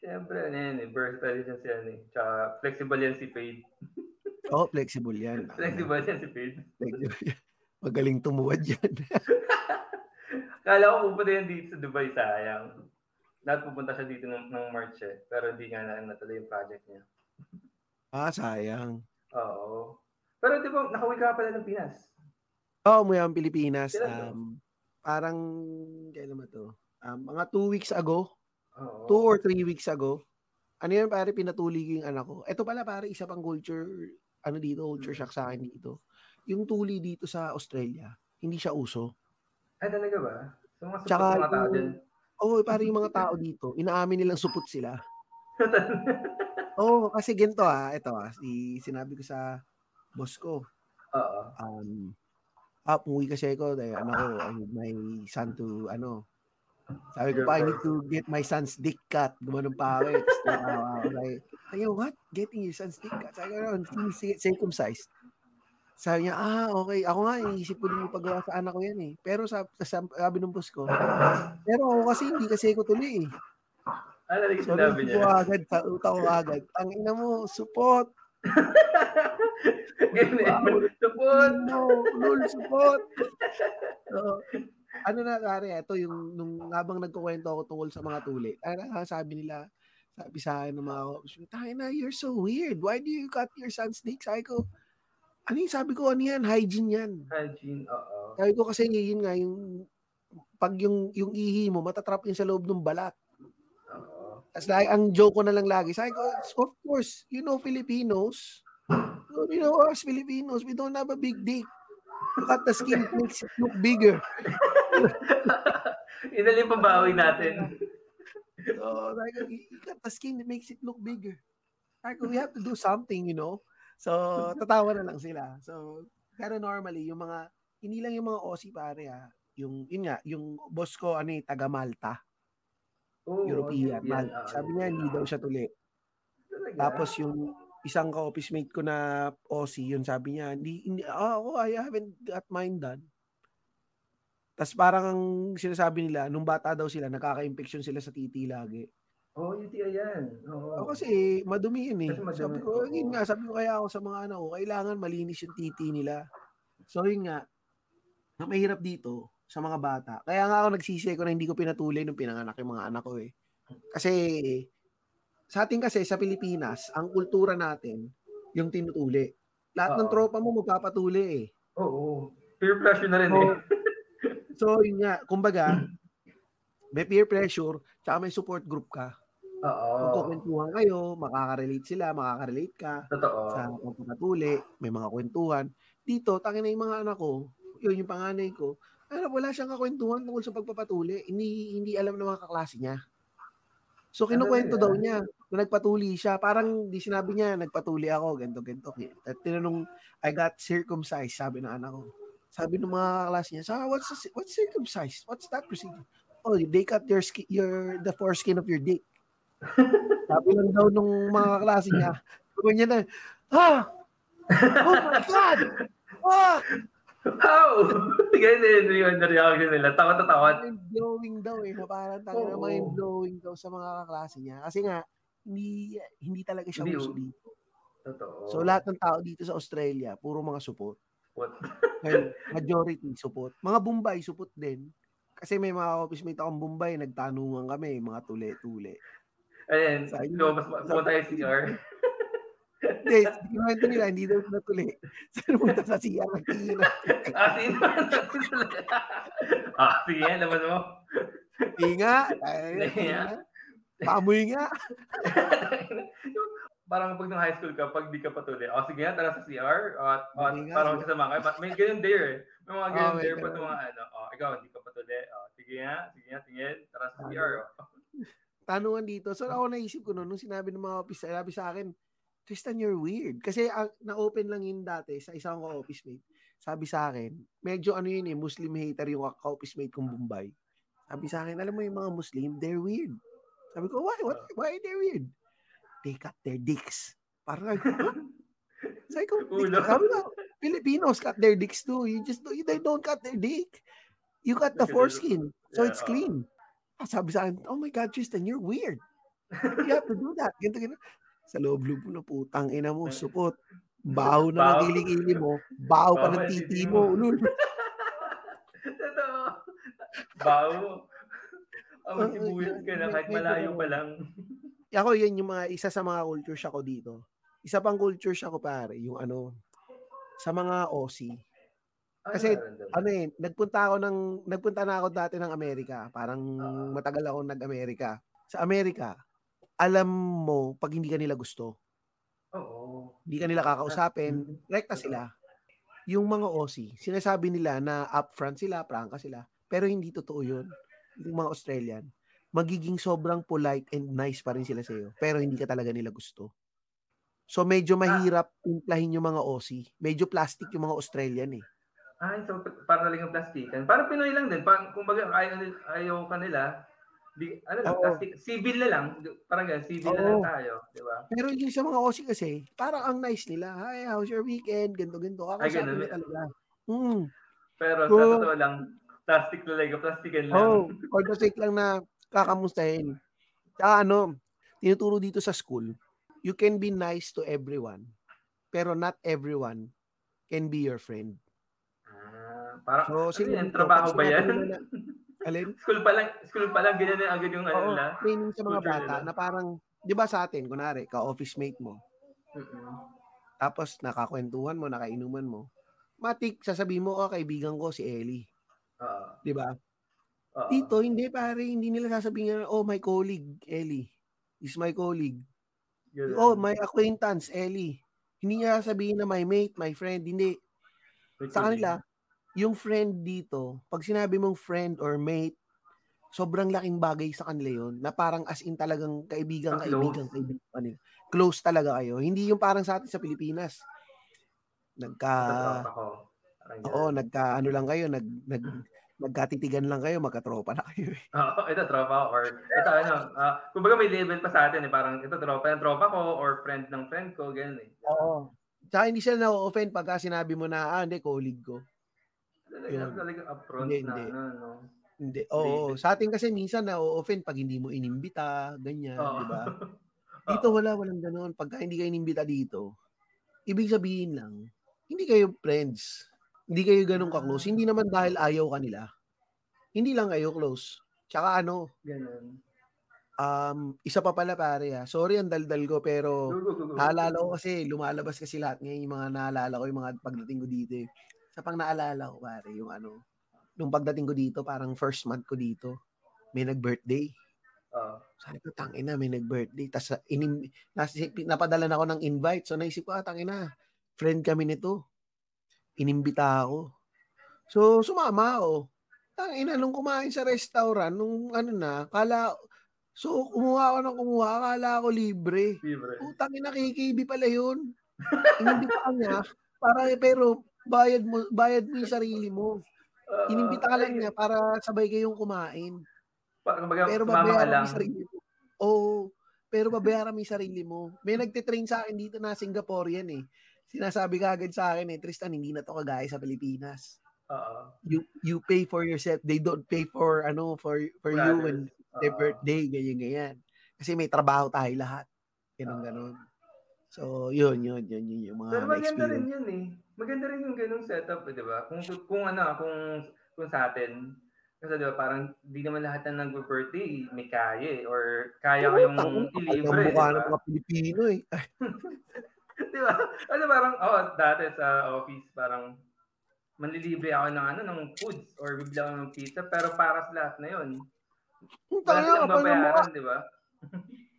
Siyempre, ano yan eh. Versatile yan siya eh. Tsaka flexible yan si Paid. [LAUGHS] Oh, flexible yan. Flexible yan si Paid. Flexible yan. Magaling tumuwad yan. [LAUGHS] Kala ko pupunta yan dito sa Dubai, sayang. Lahat pupunta siya dito ng, ng March eh. Pero hindi nga na natuloy yung project niya. ah, sayang. Oo. Pero di ba, nakauwi ka pala ng Pinas? Oh, umuwi ang Pilipinas. Kailan? Um, parang, kailan ba to? Um, mga two weeks ago, Oo. two or three weeks ago. Ano yan, pare, pinatuli ko yung anak ko. Ito pala, pare, isa pang culture, ano dito, culture shock sa akin dito. Yung tuli dito sa Australia, hindi siya uso. Ay, talaga ba? So, mga Tsaka mga tao dyan. Oo, oh, pare, yung mga tao dito, inaamin nilang supot sila. [LAUGHS] Oo, oh, kasi ginto ah, ito ah, si, sinabi ko sa boss ko, Oo. um, ah, umuwi kasi ako, dahil anak ko, I need my son to, ano, sabi ko pa, I need to get my son's dick cut. Gumanon pa ako eh. Nakawa ako, like, Ay, what? Getting your son's dick cut? Sabi ko, circumcised. Sabi niya, ah, okay. Ako nga, iniisip ko din yung paggawa sa anak ko yan eh. Pero sa, sa sabi ng boss ko, pero ako kasi hindi kasi ko tuloy eh. Ano talaga So, sinabi niya? agad, sa utak ko agad. Ang ina mo, support. [LAUGHS] Support! No, lol, support. [LAUGHS] So, ano na, kare, ito yung, nung habang nagkukwento ako tungkol sa mga tuli, ano, sabi nila, sabi sa akin ng mga tayo na, you're so weird. Why do you cut your son's dick? Sabi ko, ano yung sabi ko, ano yan? Hygiene yan. Hygiene, oo. Sabi ko kasi yun nga, yung, pag yung, yung ihi mo, matatrap yun sa loob ng balat. Oo. Tapos like, ang joke ko na lang lagi, sabi ko, of course, you know Filipinos, you know us Filipinos, we don't have a big dick. Look at the skin makes it look bigger. [LAUGHS] Yung pambawi natin. So, like, the skin that makes it look bigger. Like, we have to do something, you know? So, tatawa na lang sila. So, pero normally, yung mga, hindi lang yung mga Aussie pare ah, yung, yun nga, yung boss ko, ano eh, taga Malta, Oo, European, yan, Malta. oo, Sabi niya, hindi daw siya tuli. Talaga? Tapos yung isang ka-office mate ko na Aussie, yun sabi niya, hindi, hindi ah, ako, I haven't got mine done. Tapos parang ang sinasabi nila, nung bata daw sila, nakaka-infection sila sa titi lagi. Oo, oh, UTI yan. Oo. O kasi madumi yun eh. Kasi madumi, Sabi ko, oo. yun nga, sabi ko kaya ako sa mga anak ko, kailangan malinis yung titi nila. So yun nga, ang mahirap dito sa mga bata. Kaya nga ako nagsisi ko na hindi ko pinatuloy nung pinanganak yung mga anak ko eh. Kasi sa atin kasi sa Pilipinas, ang kultura natin, yung tinutuli. Lahat ng Oo. tropa mo magpapatuli eh. Oo. Peer pressure na rin So, eh. [LAUGHS] so yun nga, kumbaga, may peer pressure, tsaka may support group ka. Oo. Magkukwentuhan kayo, makaka-relate sila, makaka-relate ka. Totoo. sa pagpapatuli, may mga kwentuhan. Dito, tangin na yung mga anak ko, yun yung panganay ko, ano, wala siyang kakwentuhan tungkol sa pagpapatuli. Hindi, hindi alam ng mga kaklase niya. So kinukwento Ano daw niya na nagpatuli siya. Parang di sinabi niya, nagpatuli ako, ganto ganto. At tinanong, I got circumcised, sabi ng anak ko. Sabi ng mga klase niya, so what's, the- what's circumcised? What's that procedure? Oh, they cut your, skin, your the foreskin of your dick. [LAUGHS] sabi lang daw nung mga klase niya, sabi niya na, ah, oh my God! Ah! How? [LAUGHS] Ganyan yung reaction nila. Takot na takot. mind-blowing daw eh. Parang tanga na Oo. mind-blowing daw sa mga kaklase niya. Kasi nga, hindi hindi talaga siya Hindi, uso oh. dito. Totoo. So lahat ng tao dito sa Australia, puro mga supot. What? [LAUGHS] Ngayon, majority supot. Mga Bombay, supot din. Kasi may mga office mate akong Bombay, nagtanungan kami, mga tule-tule. Ayan. So, mas pumunta tayo CR. Hindi, kinuwento nila, hindi daw sila tuli. [LAUGHS] Saan punta sa CR, nagtingin na. ah, sino? [LAUGHS] ah, sige. Laman mo. Tinga, ay, tinga. Pamoy nga. Parang pag nung high school ka, pag di ka patuloy, oh, sige nga, tara sa CR. At oh, Sige nga, parang sige. kasama ka. But May ganun there eh. May mga ganun Oh, may there pa ganun. sa mga ano. Oh, ikaw, hindi ka patuloy. Oh, sige nga, sige nga, tingin. Tara sa CR. Oh. [LAUGHS] tanungan dito. So ako naisip ko noon, nung sinabi ng mga office, sabi sa akin, Tristan, you're weird. Kasi ang, na-open lang yun dati sa isang ka-office mate. Sabi sa akin, medyo ano yun eh, Muslim hater yung ka-office mate kong Bombay. Sabi sa akin, alam mo yung mga Muslim, they're weird. Sabi ko, why? What, why are they weird? They cut their dicks. Parang, [LAUGHS] huh? Sabi ko, sabi ko, Filipinos cut their dicks too. You just, they don't cut their dick. You cut the foreskin. So Yeah, it's clean. Ah, Sabi sa akin, oh my God, Tristan, you're weird. You have to do that. Ganito, ganito. Sa loob-loob mo na putang ina mo, supot. Baho na ng Baho. kilikili mo. Baho pa Baho ng titi mo. Ulul. [LAUGHS] Totoo. Bao. [LAUGHS] Ang sibuyas ka na kahit malayo pa lang. Ako, yan yung mga, isa sa mga culture shock ko dito. Isa pang culture shock ko pare, yung ano, sa mga Aussie. Kasi, ano eh, nagpunta ako ng, nagpunta na ako dati ng Amerika. Parang Oo. matagal ako nag-Amerika. Sa Amerika, alam mo pag hindi ka nila gusto. Oo. Hindi ka nila kakausapin. Mm. Rekta sila. Yung mga Aussie, sinasabi nila na upfront sila, prangka sila. Pero hindi totoo yun. Yung mga Australian, magiging sobrang polite and nice pa rin sila sa'yo. Pero hindi ka talaga nila gusto. So medyo mahirap timplahin yung mga Aussie. Medyo plastic yung mga Australian eh. Ay, so para lang yung plastikan. Para Pinoy lang din. Parang, kumbaga, ayaw, ayaw ka nila. Di, ano lang, Oo. plastic. Civil na lang. Parang ganun, civil na Oo. lang tayo. Di ba? Pero yung sa mga Aussie kasi, parang ang nice nila. Hi, how's your weekend? Ganto, ganto. Ako Ay, ganun. nila talaga. Hmm. Pero Oo. sa totoo lang, plastic talaga. Plastikan lang. Oh, for the sake lang na kakamustahin. Tsaka ano, tinuturo dito sa school, you can be nice to everyone, pero not everyone can be your friend. Ah, parang, So, ano dito, Trabaho ba yan? na- Alin? [LAUGHS] school pa lang, school pa lang, ganyan na agad yung ano nila. training sa mga bata na parang, di ba sa atin, kunwari, ka-office mate mo, Mm-mm. tapos nakakwentuhan mo, nakainuman mo, matik, sasabihin mo, oh, kaibigan ko si Ellie. Oo. Di ba? Oo. Dito, hindi pare, hindi nila sasabihin, oh, my colleague, Ellie. Is my colleague. Ganun. Oh, my acquaintance, Ellie. Hindi niya sabihin na my mate, my friend. Hindi. Sa kanila, yung friend dito, pag sinabi mong friend or mate, sobrang laking bagay sa kanila yon na parang as in talagang kaibigan, Ah, kaibigan, kaibigan. kanila. Close talaga kayo. Hindi yung parang sa atin sa Pilipinas. Nagka, oo, nagka, ano lang kayo, nag, nag, nagkatitigan lang kayo, magkatropa na kayo. eh. Oo, ito tropa or ito ano, ah, kumbaga may label pa sa atin eh, parang ito tropa yung tropa ko or friend ng friend ko, ganun eh. Oo. Tsaka hindi sila na-offend pagka sinabi mo na, ah, hindi, colleague ko. Talaga, talaga upfront Hindi, na hindi. ano, no. Hindi. Oo. Label. Sa atin kasi minsan na-offend pag hindi mo inimbita, ganyan, Oo. di ba? [LAUGHS] Dito wala, walang ganoon. Pagka hindi kayo inimbita dito, ibig sabihin lang, hindi kayo friends. Hindi kayo ganun ka-close. Hindi naman dahil ayaw ka nila. Hindi lang kayo close. Tsaka ano, Ganun. um, isa pa pala pare ha. Sorry ang daldal ko pero [LAUGHS] naalala ko kasi lumalabas kasi lahat ngayon yung mga naalala ko yung mga pagdating ko dito eh. Sa pang naalala ko pare yung ano, nung pagdating ko dito parang first month ko dito, may nag-birthday. Oo. Sabi ko, tangina, may nag-birthday. Tapos, inim, nas, napadala na ako ng invite. So, naisip ko, ah, tangina, friend kami nito. Inimbita ako. So, sumama ako. Tangina, nung kumain sa restaurant, nung ano na, kala, So, kumuha ako ng kumuha. Akala ko libre. Libre. Putang ina, KKB pala yun. Inimbita ka niya. Para, pero, bayad mo, bayad mo yung sarili mo. Oo. Inimbita ka lang niya para sabay kayong kumain. pa- Kumbaga, Pero babayaran mo yung sarili mo. Oo. Pero babayaran mo yung sarili mo. May nagtitrain sa akin dito na Singaporean eh. Sinasabi ka agad sa akin eh, Tristan, hindi na to kagaya sa Pilipinas. Oo. You you pay for yourself. They don't pay for ano for for you Brothers. when their Oo. birthday, ganyan ganyan. Kasi may trabaho tayo lahat. Ganun ganun. So, yun, yun, yun, yun yung mga Pero maganda rin yun eh. Maganda rin yung ganung setup, eh, di ba? Kung, kung ano, kung, kung sa atin, kasi di ba, parang di naman lahat na nag-birthday may kaya eh. Or kaya kayong Ang ilibre, di mukha ba? ng mga Pilipino eh. [LAUGHS] Di ba? Ano parang, oh, dati sa office, parang manlilibre ako ng ano, ng foods or bibili ako ng pizza, pero para sa lahat na yun. Ang Wala tanga, silang kapal ng mukha. babayaran, di ba?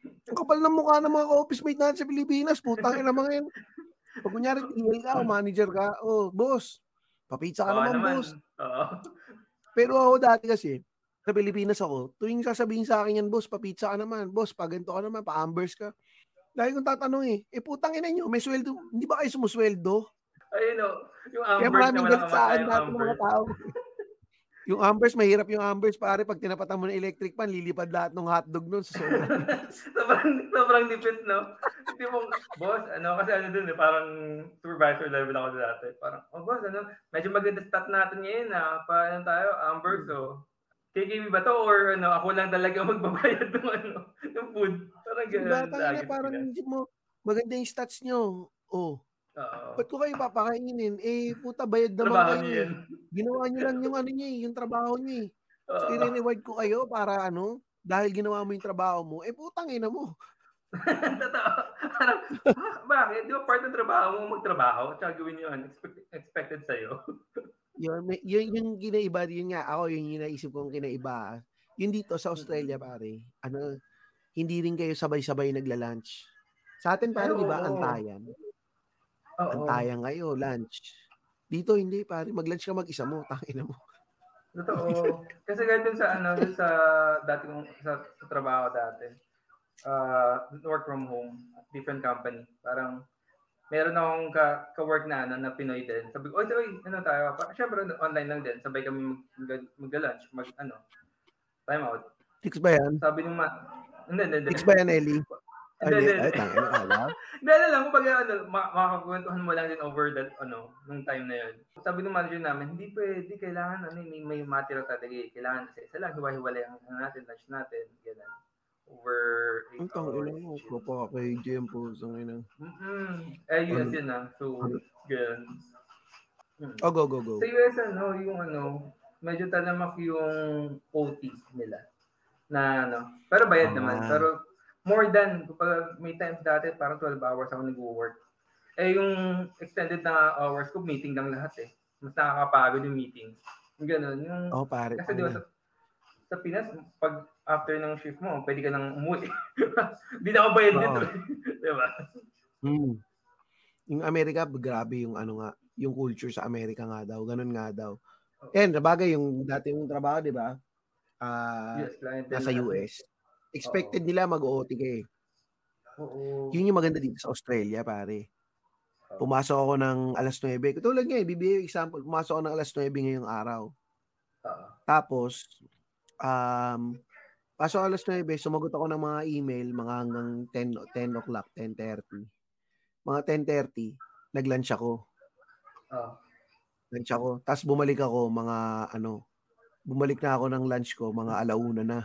Ang kapal ng mukha ng mga office mate natin sa Pilipinas. Putang ina mga yan. Pag kunyari, [LAUGHS] TL ka o manager ka, oh, boss, papizza ka Oo naman, boss. Oo. Pero ako dati kasi, sa Pilipinas ako, tuwing sasabihin sa akin yan, boss, papizza ka naman, boss, paganto ka naman, pa-ambers ka. Dahil kung tatanong eh, eh putang ina nyo, may sweldo, hindi ba kayo sumusweldo? Ayun o, yung Kaya Ambers maraming na galit sa akin dati ng mga tao. [LAUGHS] yung Ambers, mahirap yung Ambers, pare, pag tinapatan mo ng electric pan, lilipad lahat ng hotdog nun sa sobrang. [LAUGHS] sobrang, sobrang nipis, no? Hindi mo, boss, ano, kasi ano dun eh, parang supervisor level ako dati. Parang, oh boss, ano, medyo maganda stat natin ngayon, ah. Pa, ano tayo, Amber, so, KKB ba to? Or ano, ako lang talaga magbabayad ng ano, ng food. Parang gano'n. bata na parang hindi mo, maganda yung stats nyo. Oh, Oo. ba't ko kayo papakainin? Eh, puta, bayad naman Trabaho kayo. eh. yan. Ginawa nyo lang yung ano niya, eh, yung trabaho niya. eh. So, i-reward ko kayo para ano, dahil ginawa mo yung trabaho mo, eh putang ina mo. [LAUGHS] Totoo. Parang, "Ah, bakit? Di ba part ng trabaho mo magtrabaho? Tsaka gawin yung unexpected expected sa'yo. [LAUGHS] Yun, yun yung kinaiba, yun nga, ako yung naisip kong kinaiba. Yun dito sa Australia, pare, ano, hindi rin kayo sabay-sabay nagla-lunch. Sa atin, pare, di ba, antayan. Oo. Antayan kayo, lunch. Dito, hindi, pare, mag-lunch ka mag-isa mo, tangina mo. Totoo. Kasi kahit dun sa ano, dun sa dati kong sa, sa trabaho dati. Uh, work from home, different company. Parang meron akong ka, ka-work na ano, na Pinoy din. Sabi ko, oy, oy, ano tayo? Pa, syempre online lang din. Sabay kami mag, mag, mag-lunch, mag, ano, time out. Fix ba yan? Sabi nung ma, hindi, hindi, hindi. Fix ba yan, Ellie? Hindi, Hindi, ay, hindi. tangina ka lang. [LAUGHS] Hindi, ano lang, kumbaga, ano, ma- makakakwentuhan mo lang din over that, ano, nung time na yun. Sabi ng manager namin, hindi pwede, kailangan, ano, may, may material talaga eh. Kailangan isa isa lang, hiwa-hiwalay ang ano natin, lunch natin, gano'n. Over Ang 8 tangina hours. mo, ko pa kay JM po, tangina. Mm-hmm. Eh, US yun ah. So, gano'n. Hmm. Oh, go, go, go. Sa US, ano, yung ano, medyo talamak yung OT nila. Na ano, pero bayad Ah. naman. Pero more than, kapag may times dati, parang 12 hours ako nag-work. Eh, yung extended na hours ko, meeting lang lahat eh. Mas nakakapagod yung meeting. Yung ganun. Yung, Oh, pare. kasi di ba sa, sa Pinas, pag after ng shift mo, pwede ka nang umuwi. [LAUGHS] Di na ako bayad dito. [LAUGHS] di ba? Hmm. Yung Amerika, grabe yung ano nga, yung culture sa Amerika nga daw, ganun nga daw. Yan, bagay yung dati yung trabaho, di ba? Ah, Yes, nasa US. Expected nila mag-OT ka eh. Oo. Yun yung maganda dito sa Australia, pare. Pumasok ako ng alas 9. Tulad nga, eh, bibigay example. Pumasok ako ng alas 9 ngayong araw. Oo. Tapos, um, pasok ako alas 9, sumagot ako ng mga email, mga hanggang 10, 10 o'clock, 10.30. Mga 10.30, nag-lunch ako. Oo. Lunch ako. Tapos bumalik ako mga ano, bumalik na ako ng lunch ko mga alauna na.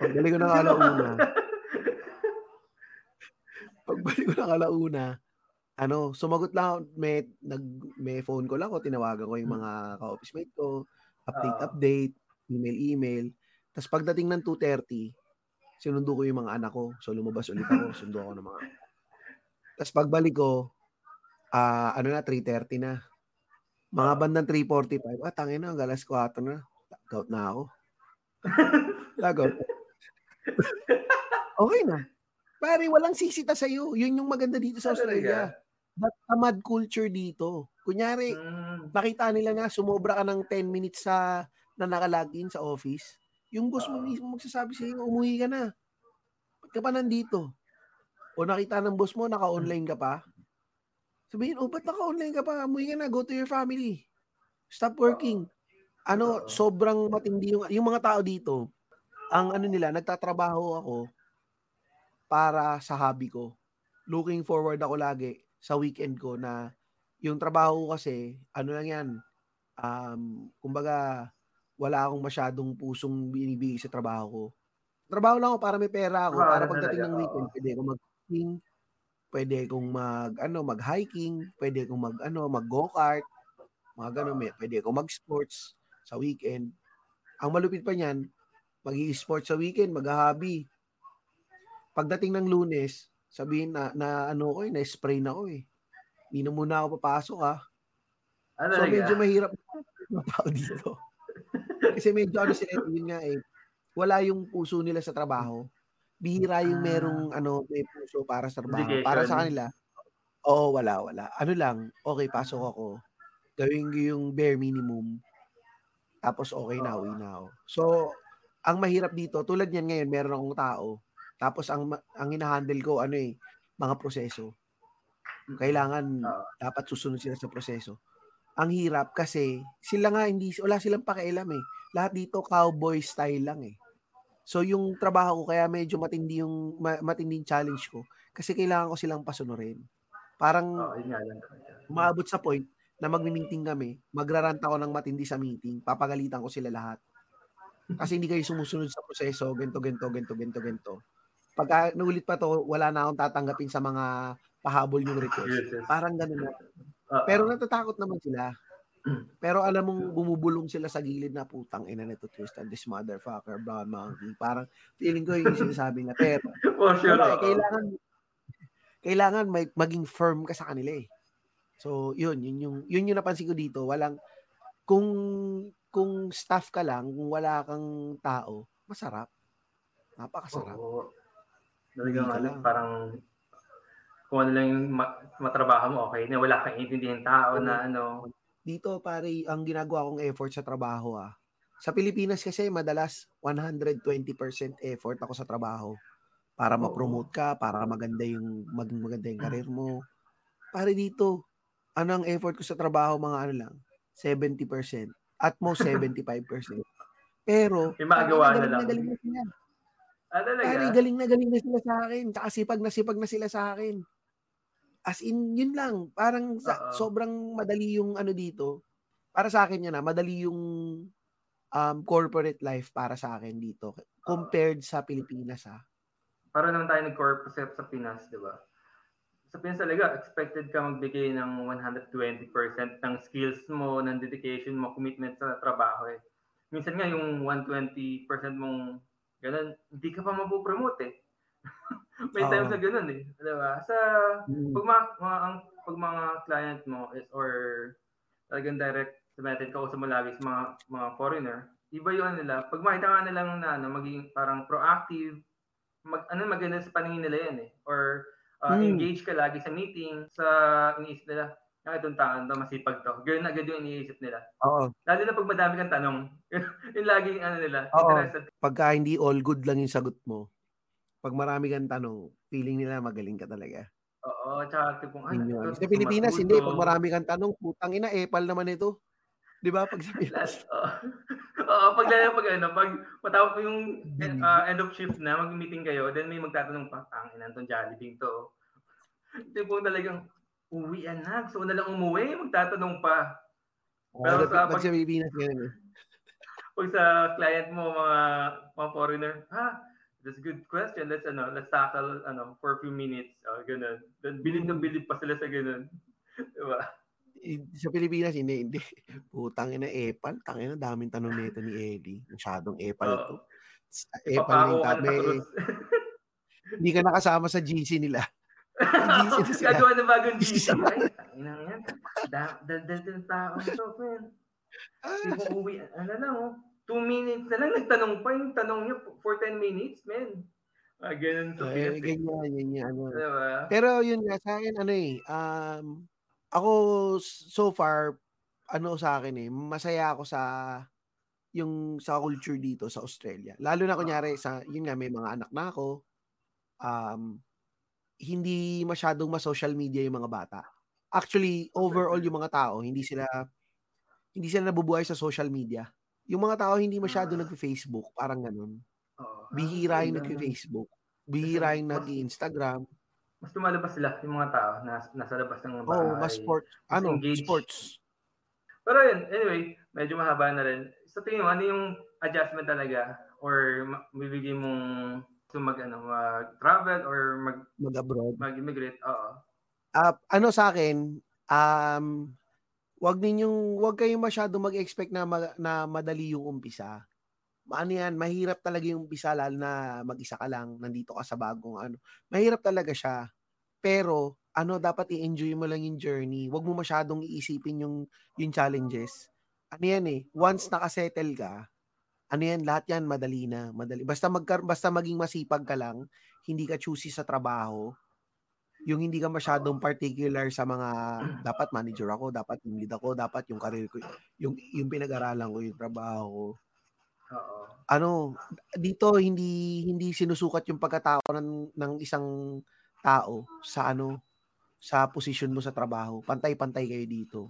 Pagbalik ko ng alauna, pagbalik ko ng alauna, ano, sumagot lang ako, may, nag, may phone ko lang ako, tinawagan ko yung mga ka-office mate ko, update, Ah. update, email, email. Tapos pagdating ng 2.30, sinundo ko yung mga anak ko. So lumabas ulit ako, [LAUGHS] sundo ako ng mga Tapos pagbalik ko, ah ano na, 3.30 na. Mga bandang 3.45, ah, tangin na, hanggang alas 4 na. Lagout na ako. [LAUGHS] Lagout. okay na. Pare, walang sisita sa'yo. Yun yung maganda dito sa? Australia. That tamad culture dito. Kunyari, Mm. nakita nila na sumobra ka ng 10 minutes sa na nakalagin sa office, Yung boss mo Oo. mismo magsasabi sa'yo, umuwi ka na. Ba't ka pa nandito? O nakita ng boss mo, naka-online ka pa? Sabihin, oh, ba't naka-online ka pa? Umuwi ka na, go to your family. Stop working. Ano, Oo. sobrang matindi yung, yung mga tao dito, ang ano nila, nagtatrabaho ako para sa hobby ko. Looking forward ako lagi sa weekend ko na yung trabaho ko kasi, ano lang yan, um, kumbaga, wala akong masyadong pusong binibigay sa trabaho ko. Trabaho lang ako para may pera ako, para pagdating ng weekend, pwede akong mag-hiking, pwede akong mag, ano, mag-hiking, pwede akong mag, ano, mag-go-kart, mga ganun, may, pwede akong mag-sports sa weekend. Ang malupit pa niyan, mag sports sa weekend, mag-hobby. Pagdating ng lunes, sabihin na, na ano ko eh, na-spray na ako eh. Hindi na muna ako papasok ah. Ano So medyo mahirap [LAUGHS] tao dito. Kasi medyo ano sila, yun nga eh, wala yung puso nila sa trabaho. Bihira yung Ah. merong ano, may puso para sa trabaho. Dedication. Para sa kanila, oo, wala, wala. Ano lang, okay, pasok ako. Gawin ko yung bare minimum. Tapos okay na, uwi na ako. So, ang mahirap dito, tulad niyan ngayon, meron akong tao. Tapos ang ang hinahandle ko, ano eh, mga proseso. Kailangan, Oo. dapat susunod sila sa proseso. Ang hirap kasi sila nga hindi wala silang pakialam eh. Lahat dito cowboy style lang eh. So yung trabaho ko kaya medyo matindi yung ma- matinding challenge ko kasi kailangan ko silang pasunurin. Parang talaga. umaabot sa point na magmi-meeting kami, magrarant ako ng matindi sa meeting, papagalitan ko sila lahat. Kasi hindi kayo sumusunod sa proseso, ganto ganto ganto ganto ganto. Pag naulit pa to, wala na akong tatanggapin sa mga pahabol yung request. Parang ganun na. Oo. Pero natatakot naman sila. [CLEARS THROAT] Pero alam mong bumubulong sila sa gilid na putang ina nito Tristan, this motherfucker, brown monkey. Parang feeling ko yun yung sinasabi na. Pero For sure. oo. kailangan kailangan may maging firm ka sa kanila eh. So, yun, yun yung yun yung napansin ko dito, walang kung kung staff ka lang, kung wala kang tao, masarap. Napakasarap. Oo. Talagang ano, lang. parang kung ano lang yung ma- matrabaho mo, okay na wala kang intindihin tao na ano. Dito pare, ang ginagawa kong effort sa trabaho ah. Sa Pilipinas kasi madalas 120% effort ako sa trabaho para ma-promote ka, para maganda yung maging maganda yung career mo. Pare dito, ano ang effort ko sa trabaho mga ano lang, 70%. At most [LAUGHS] 75%. Pero, galing na lang. Galing na sila. Ah, talaga? Pare, galing na galing na sila sa akin. Tsaka sipag na sipag na sila sa akin. As in, yun lang. Parang sa, sobrang madali yung ano dito. Para sa akin yan ah, madali yung um, corporate life para sa akin dito. Compared sa Pilipinas ah. Para naman tayo nag-corporate sa Pinas, di ba? Sa Pinas talaga, expected ka magbigay ng 120% ng skills mo, ng dedication mo, commitment sa trabaho eh. Minsan nga yung 120% mong ganun, hindi ka pa mapopromote eh. [LAUGHS] May Oo. times na ganun eh. Di ba? Sa pag mga, mga, ang, pag mga client mo is or talagang direct submitted ka sa mo lagi sa mga, mga foreigner, iba yung ano nila. Pag makita ka nilang na ano, maging parang proactive, mag, ano maganda sa paningin nila yan eh. Or uh, Hmm. engage ka lagi sa meeting, sa iniisip nila, na itong taon to, masipag to. Ganun agad yung iniisip nila. Oo. Lalo na pag madami kang tanong, [LAUGHS] yung laging ano nila, Oo. interested. Pagka hindi all good lang yung sagot mo, pag marami kang tanong, feeling nila magaling ka talaga. Oo, tsaka tipong, ito, Sa Pilipinas, matuto. hindi. Pag marami kang tanong, putang ina, epal naman ito. Di ba? Pag sa Pinas. Last, oo. [LAUGHS] Oo, pag lalo pag ano, pag matapos po yung uh, end of shift na, mag-meeting kayo, then may magtatanong pa, ang inan tong Jollibee to. [LAUGHS] Tipo talagang, uwian na. Gusto ko na lang umuwi, magtatanong pa. Pero Pero sa pag pag- sa Pilipinas, ganun. eh. [LAUGHS] Pag sa client mo, mga, mga foreigner, ha, that's a good question. Let's, ano, let's tackle, ano, for a few minutes. Oh, ganun. Then, bilib na bilib pa sila sa ganun. [LAUGHS] diba? Eh, Sa Pilipinas, hindi, hindi. Putang ina, epal. Tangina, daming tanong nito ni Eddie. Masyadong epal Oo. to. Sa Epal na yung ka tab- na may- tapos. Hindi ka nakasama sa GC nila. Na. Gagawa ng bagong GC. Ay, inang yan. Da- Daldal ng tao. Hindi mo uwi. Ano lang, oh. Two minutes na lang. Nagtanong pa yung tanong niya for 10 minutes, man. Ah, ganun sa Eh, Pinas. eh. ganyan, ganyan. Ano. Diba? Pero yun nga, sa akin, ano eh, um, ako so far, ano sa akin eh, masaya ako sa yung sa culture dito sa Australia. Lalo na kunyari sa yun nga may mga anak na ako. Um hindi masyadong ma-social media yung mga bata. Actually, overall yung mga tao, hindi sila hindi sila nabubuhay sa social media. Yung mga tao hindi masyado Ah. nagfe-Facebook, parang ganun. Oo. Bihira Ah, yung ganun. nagfe-Facebook. Bihira yung nag-Instagram. Mas lumalabas sila, yung mga tao, nas, nasa labas ng bahay. Oh, mas sport, ano, engaged. sports. Pero yun, anyway, medyo mahaba na rin. Sa tingin mo, ano yung adjustment talaga? Or bibigyan mong gusto mag, ano, mag-travel or mag, Mag-abroad. mag-immigrate? Oo. Ah, ano sa akin, um, wag ninyong, wag kayong masyado mag-expect na, ma- na madali yung umpisa. Ano yan, mahirap talaga yung umpisa, lalo na mag-isa ka lang, nandito ka sa bagong ano. Mahirap talaga siya. Pero, ano, dapat i-enjoy mo lang yung journey. Wag mo masyadong iisipin yung, yung challenges. Ano yan eh, once nakasettle ka, ano yan, lahat yan madali na, madali. Basta magkar basta maging masipag ka lang, hindi ka choosy sa trabaho, yung hindi ka masyadong particular sa mga dapat manager ako, dapat yung lead ako, dapat yung career ko, yung yung pinag-aralan ko, yung trabaho ko. Oo. Ano, dito hindi hindi sinusukat yung pagkatao ng ng isang tao sa ano sa posisyon mo sa trabaho. Pantay-pantay kayo dito.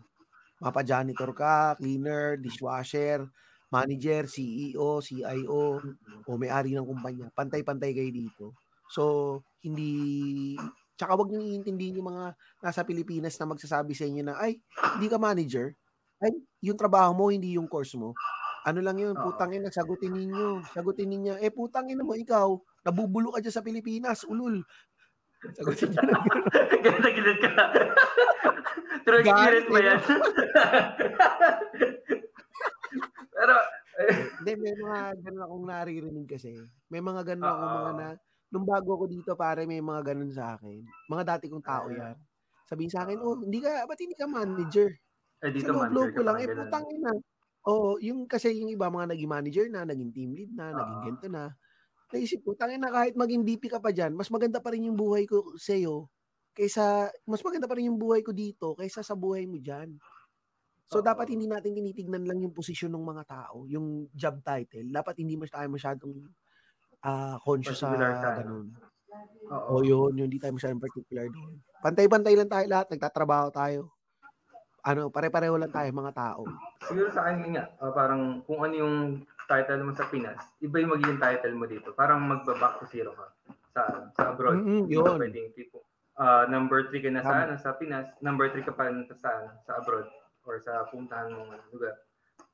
Mapa janitor ka, cleaner, dishwasher, manager, CEO, CIO, o may-ari ng kumpanya. Pantay-pantay kayo dito. So, hindi Tsaka wag niyo iintindihin yung mga nasa Pilipinas na magsasabi sa inyo na, ay, hindi ka manager. Ay, yung trabaho mo, hindi yung course mo. Ano lang yun, putang ina, sagutin ninyo. Sagutin ninyo. Eh, putang ina mo, ikaw, nabubulo ka dyan sa Pilipinas, ulul. Sagutin nyo lang yun. [LAUGHS] Na gilid ka. True experience eh, yan? [LAUGHS] Pero, eh, Hindi, may mga ganun akong naririnig kasi. May mga ganun akong mga na, nung bago ako dito, pare, may mga ganun sa akin. Mga dati kong tao Ah. yan. Sabihin sa akin, oh, hindi ka, ba't hindi ka manager? eh, dito sa manager ko lang, eh, putang ina. Oo, yung kasi yung iba mga naging manager na, naging team lead na, Oo. naging ganito na. Naisip ko, tangin na kahit maging VP ka pa dyan, mas maganda pa rin yung buhay ko sa'yo kaysa, mas maganda pa rin yung buhay ko dito kaysa sa buhay mo dyan. So, Oo. dapat hindi natin tinitignan lang yung posisyon ng mga tao, yung job title. Dapat hindi mas tayo masyadong ah conscious sa ganun. Oo. O yun, yun, hindi tayo masyadong particular doon. Pantay-pantay lang tayo lahat, nagtatrabaho tayo. Ano, pare-pareho lang tayo mga tao. Siguro sa akin nga, ah, parang kung ano yung title mo sa Pinas, iba yung magiging title mo dito. Parang magba-back to zero ka sa sa abroad. Ka yun. pwedeng tipo, ah, number 3 ka na sa, ano, sa Pinas, number 3 ka pa sa, sa abroad or sa puntahan mong ano, lugar.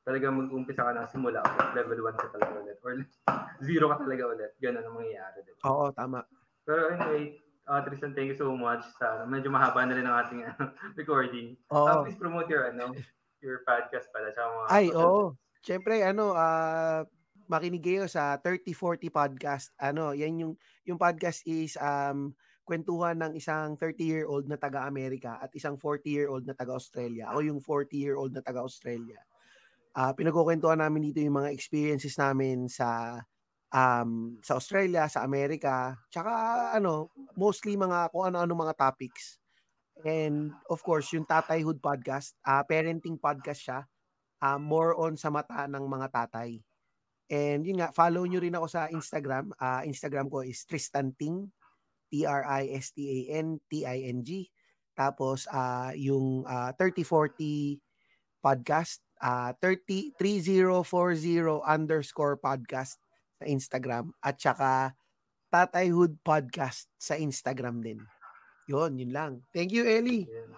Talaga mag-umpisa ka na simula ulit. Level 1 ka talaga ulit. Or [LAUGHS] zero ka talaga ulit. Ganun ang mangyayari. Diba? Oo, tama. Pero anyway, uh, Tristan, thank you so much sa medyo mahaba na rin ang ating ano, [LAUGHS] recording. Oo. Uh, please promote your ano, your podcast pala. Tsaka mga Ay, oo. Siyempre, ano, ah makinig kayo sa 3040 podcast. Ano, yan yung yung podcast is um kwentuhan ng isang 30-year-old na taga-Amerika at isang 40-year-old na taga-Australia. Ako yung 40-year-old na taga-Australia. Ah, pinagkukwentuhan namin dito yung mga experiences namin sa um sa Australia, sa Amerika, tsaka ano, mostly mga kung ano-ano mga topics. And of course, yung Tatayhood podcast, ah parenting podcast siya uh, more on sa mata ng mga tatay. And yun nga, follow nyo rin ako sa Instagram. Uh, Instagram ko is Tristan Ting, T-R-I-S-T-A-N-T-I-N-G. Tapos uh, yung uh, 3040 podcast, uh, 30, 3040 underscore podcast sa Instagram. At saka Tatayhood podcast sa Instagram din. Yun, yun lang. Thank you, Ellie. Yun.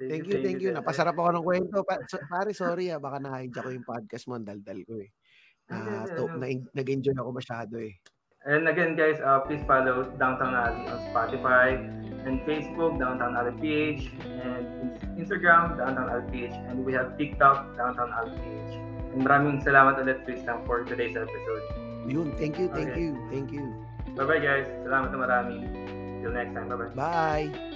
Thank you, thank you. din. Napasarap ako ng kwento. Pa, so, pare, sorry ah, baka na-hijack ko yung podcast mo, ang daldal ko eh. Hindi, to, na, nag-enjoy ako masyado eh. And again, guys, uh, please follow Downtown Alley on Spotify and Facebook, Downtown Alley PH, and Instagram, Downtown Alley PH, and we have TikTok, Downtown Alley PH. And maraming salamat ulit, Tristan, for today's episode. Yun, thank you, thank Okay. you, thank you. Bye-bye, guys. Salamat na marami. Till next time. Bye-bye. Bye!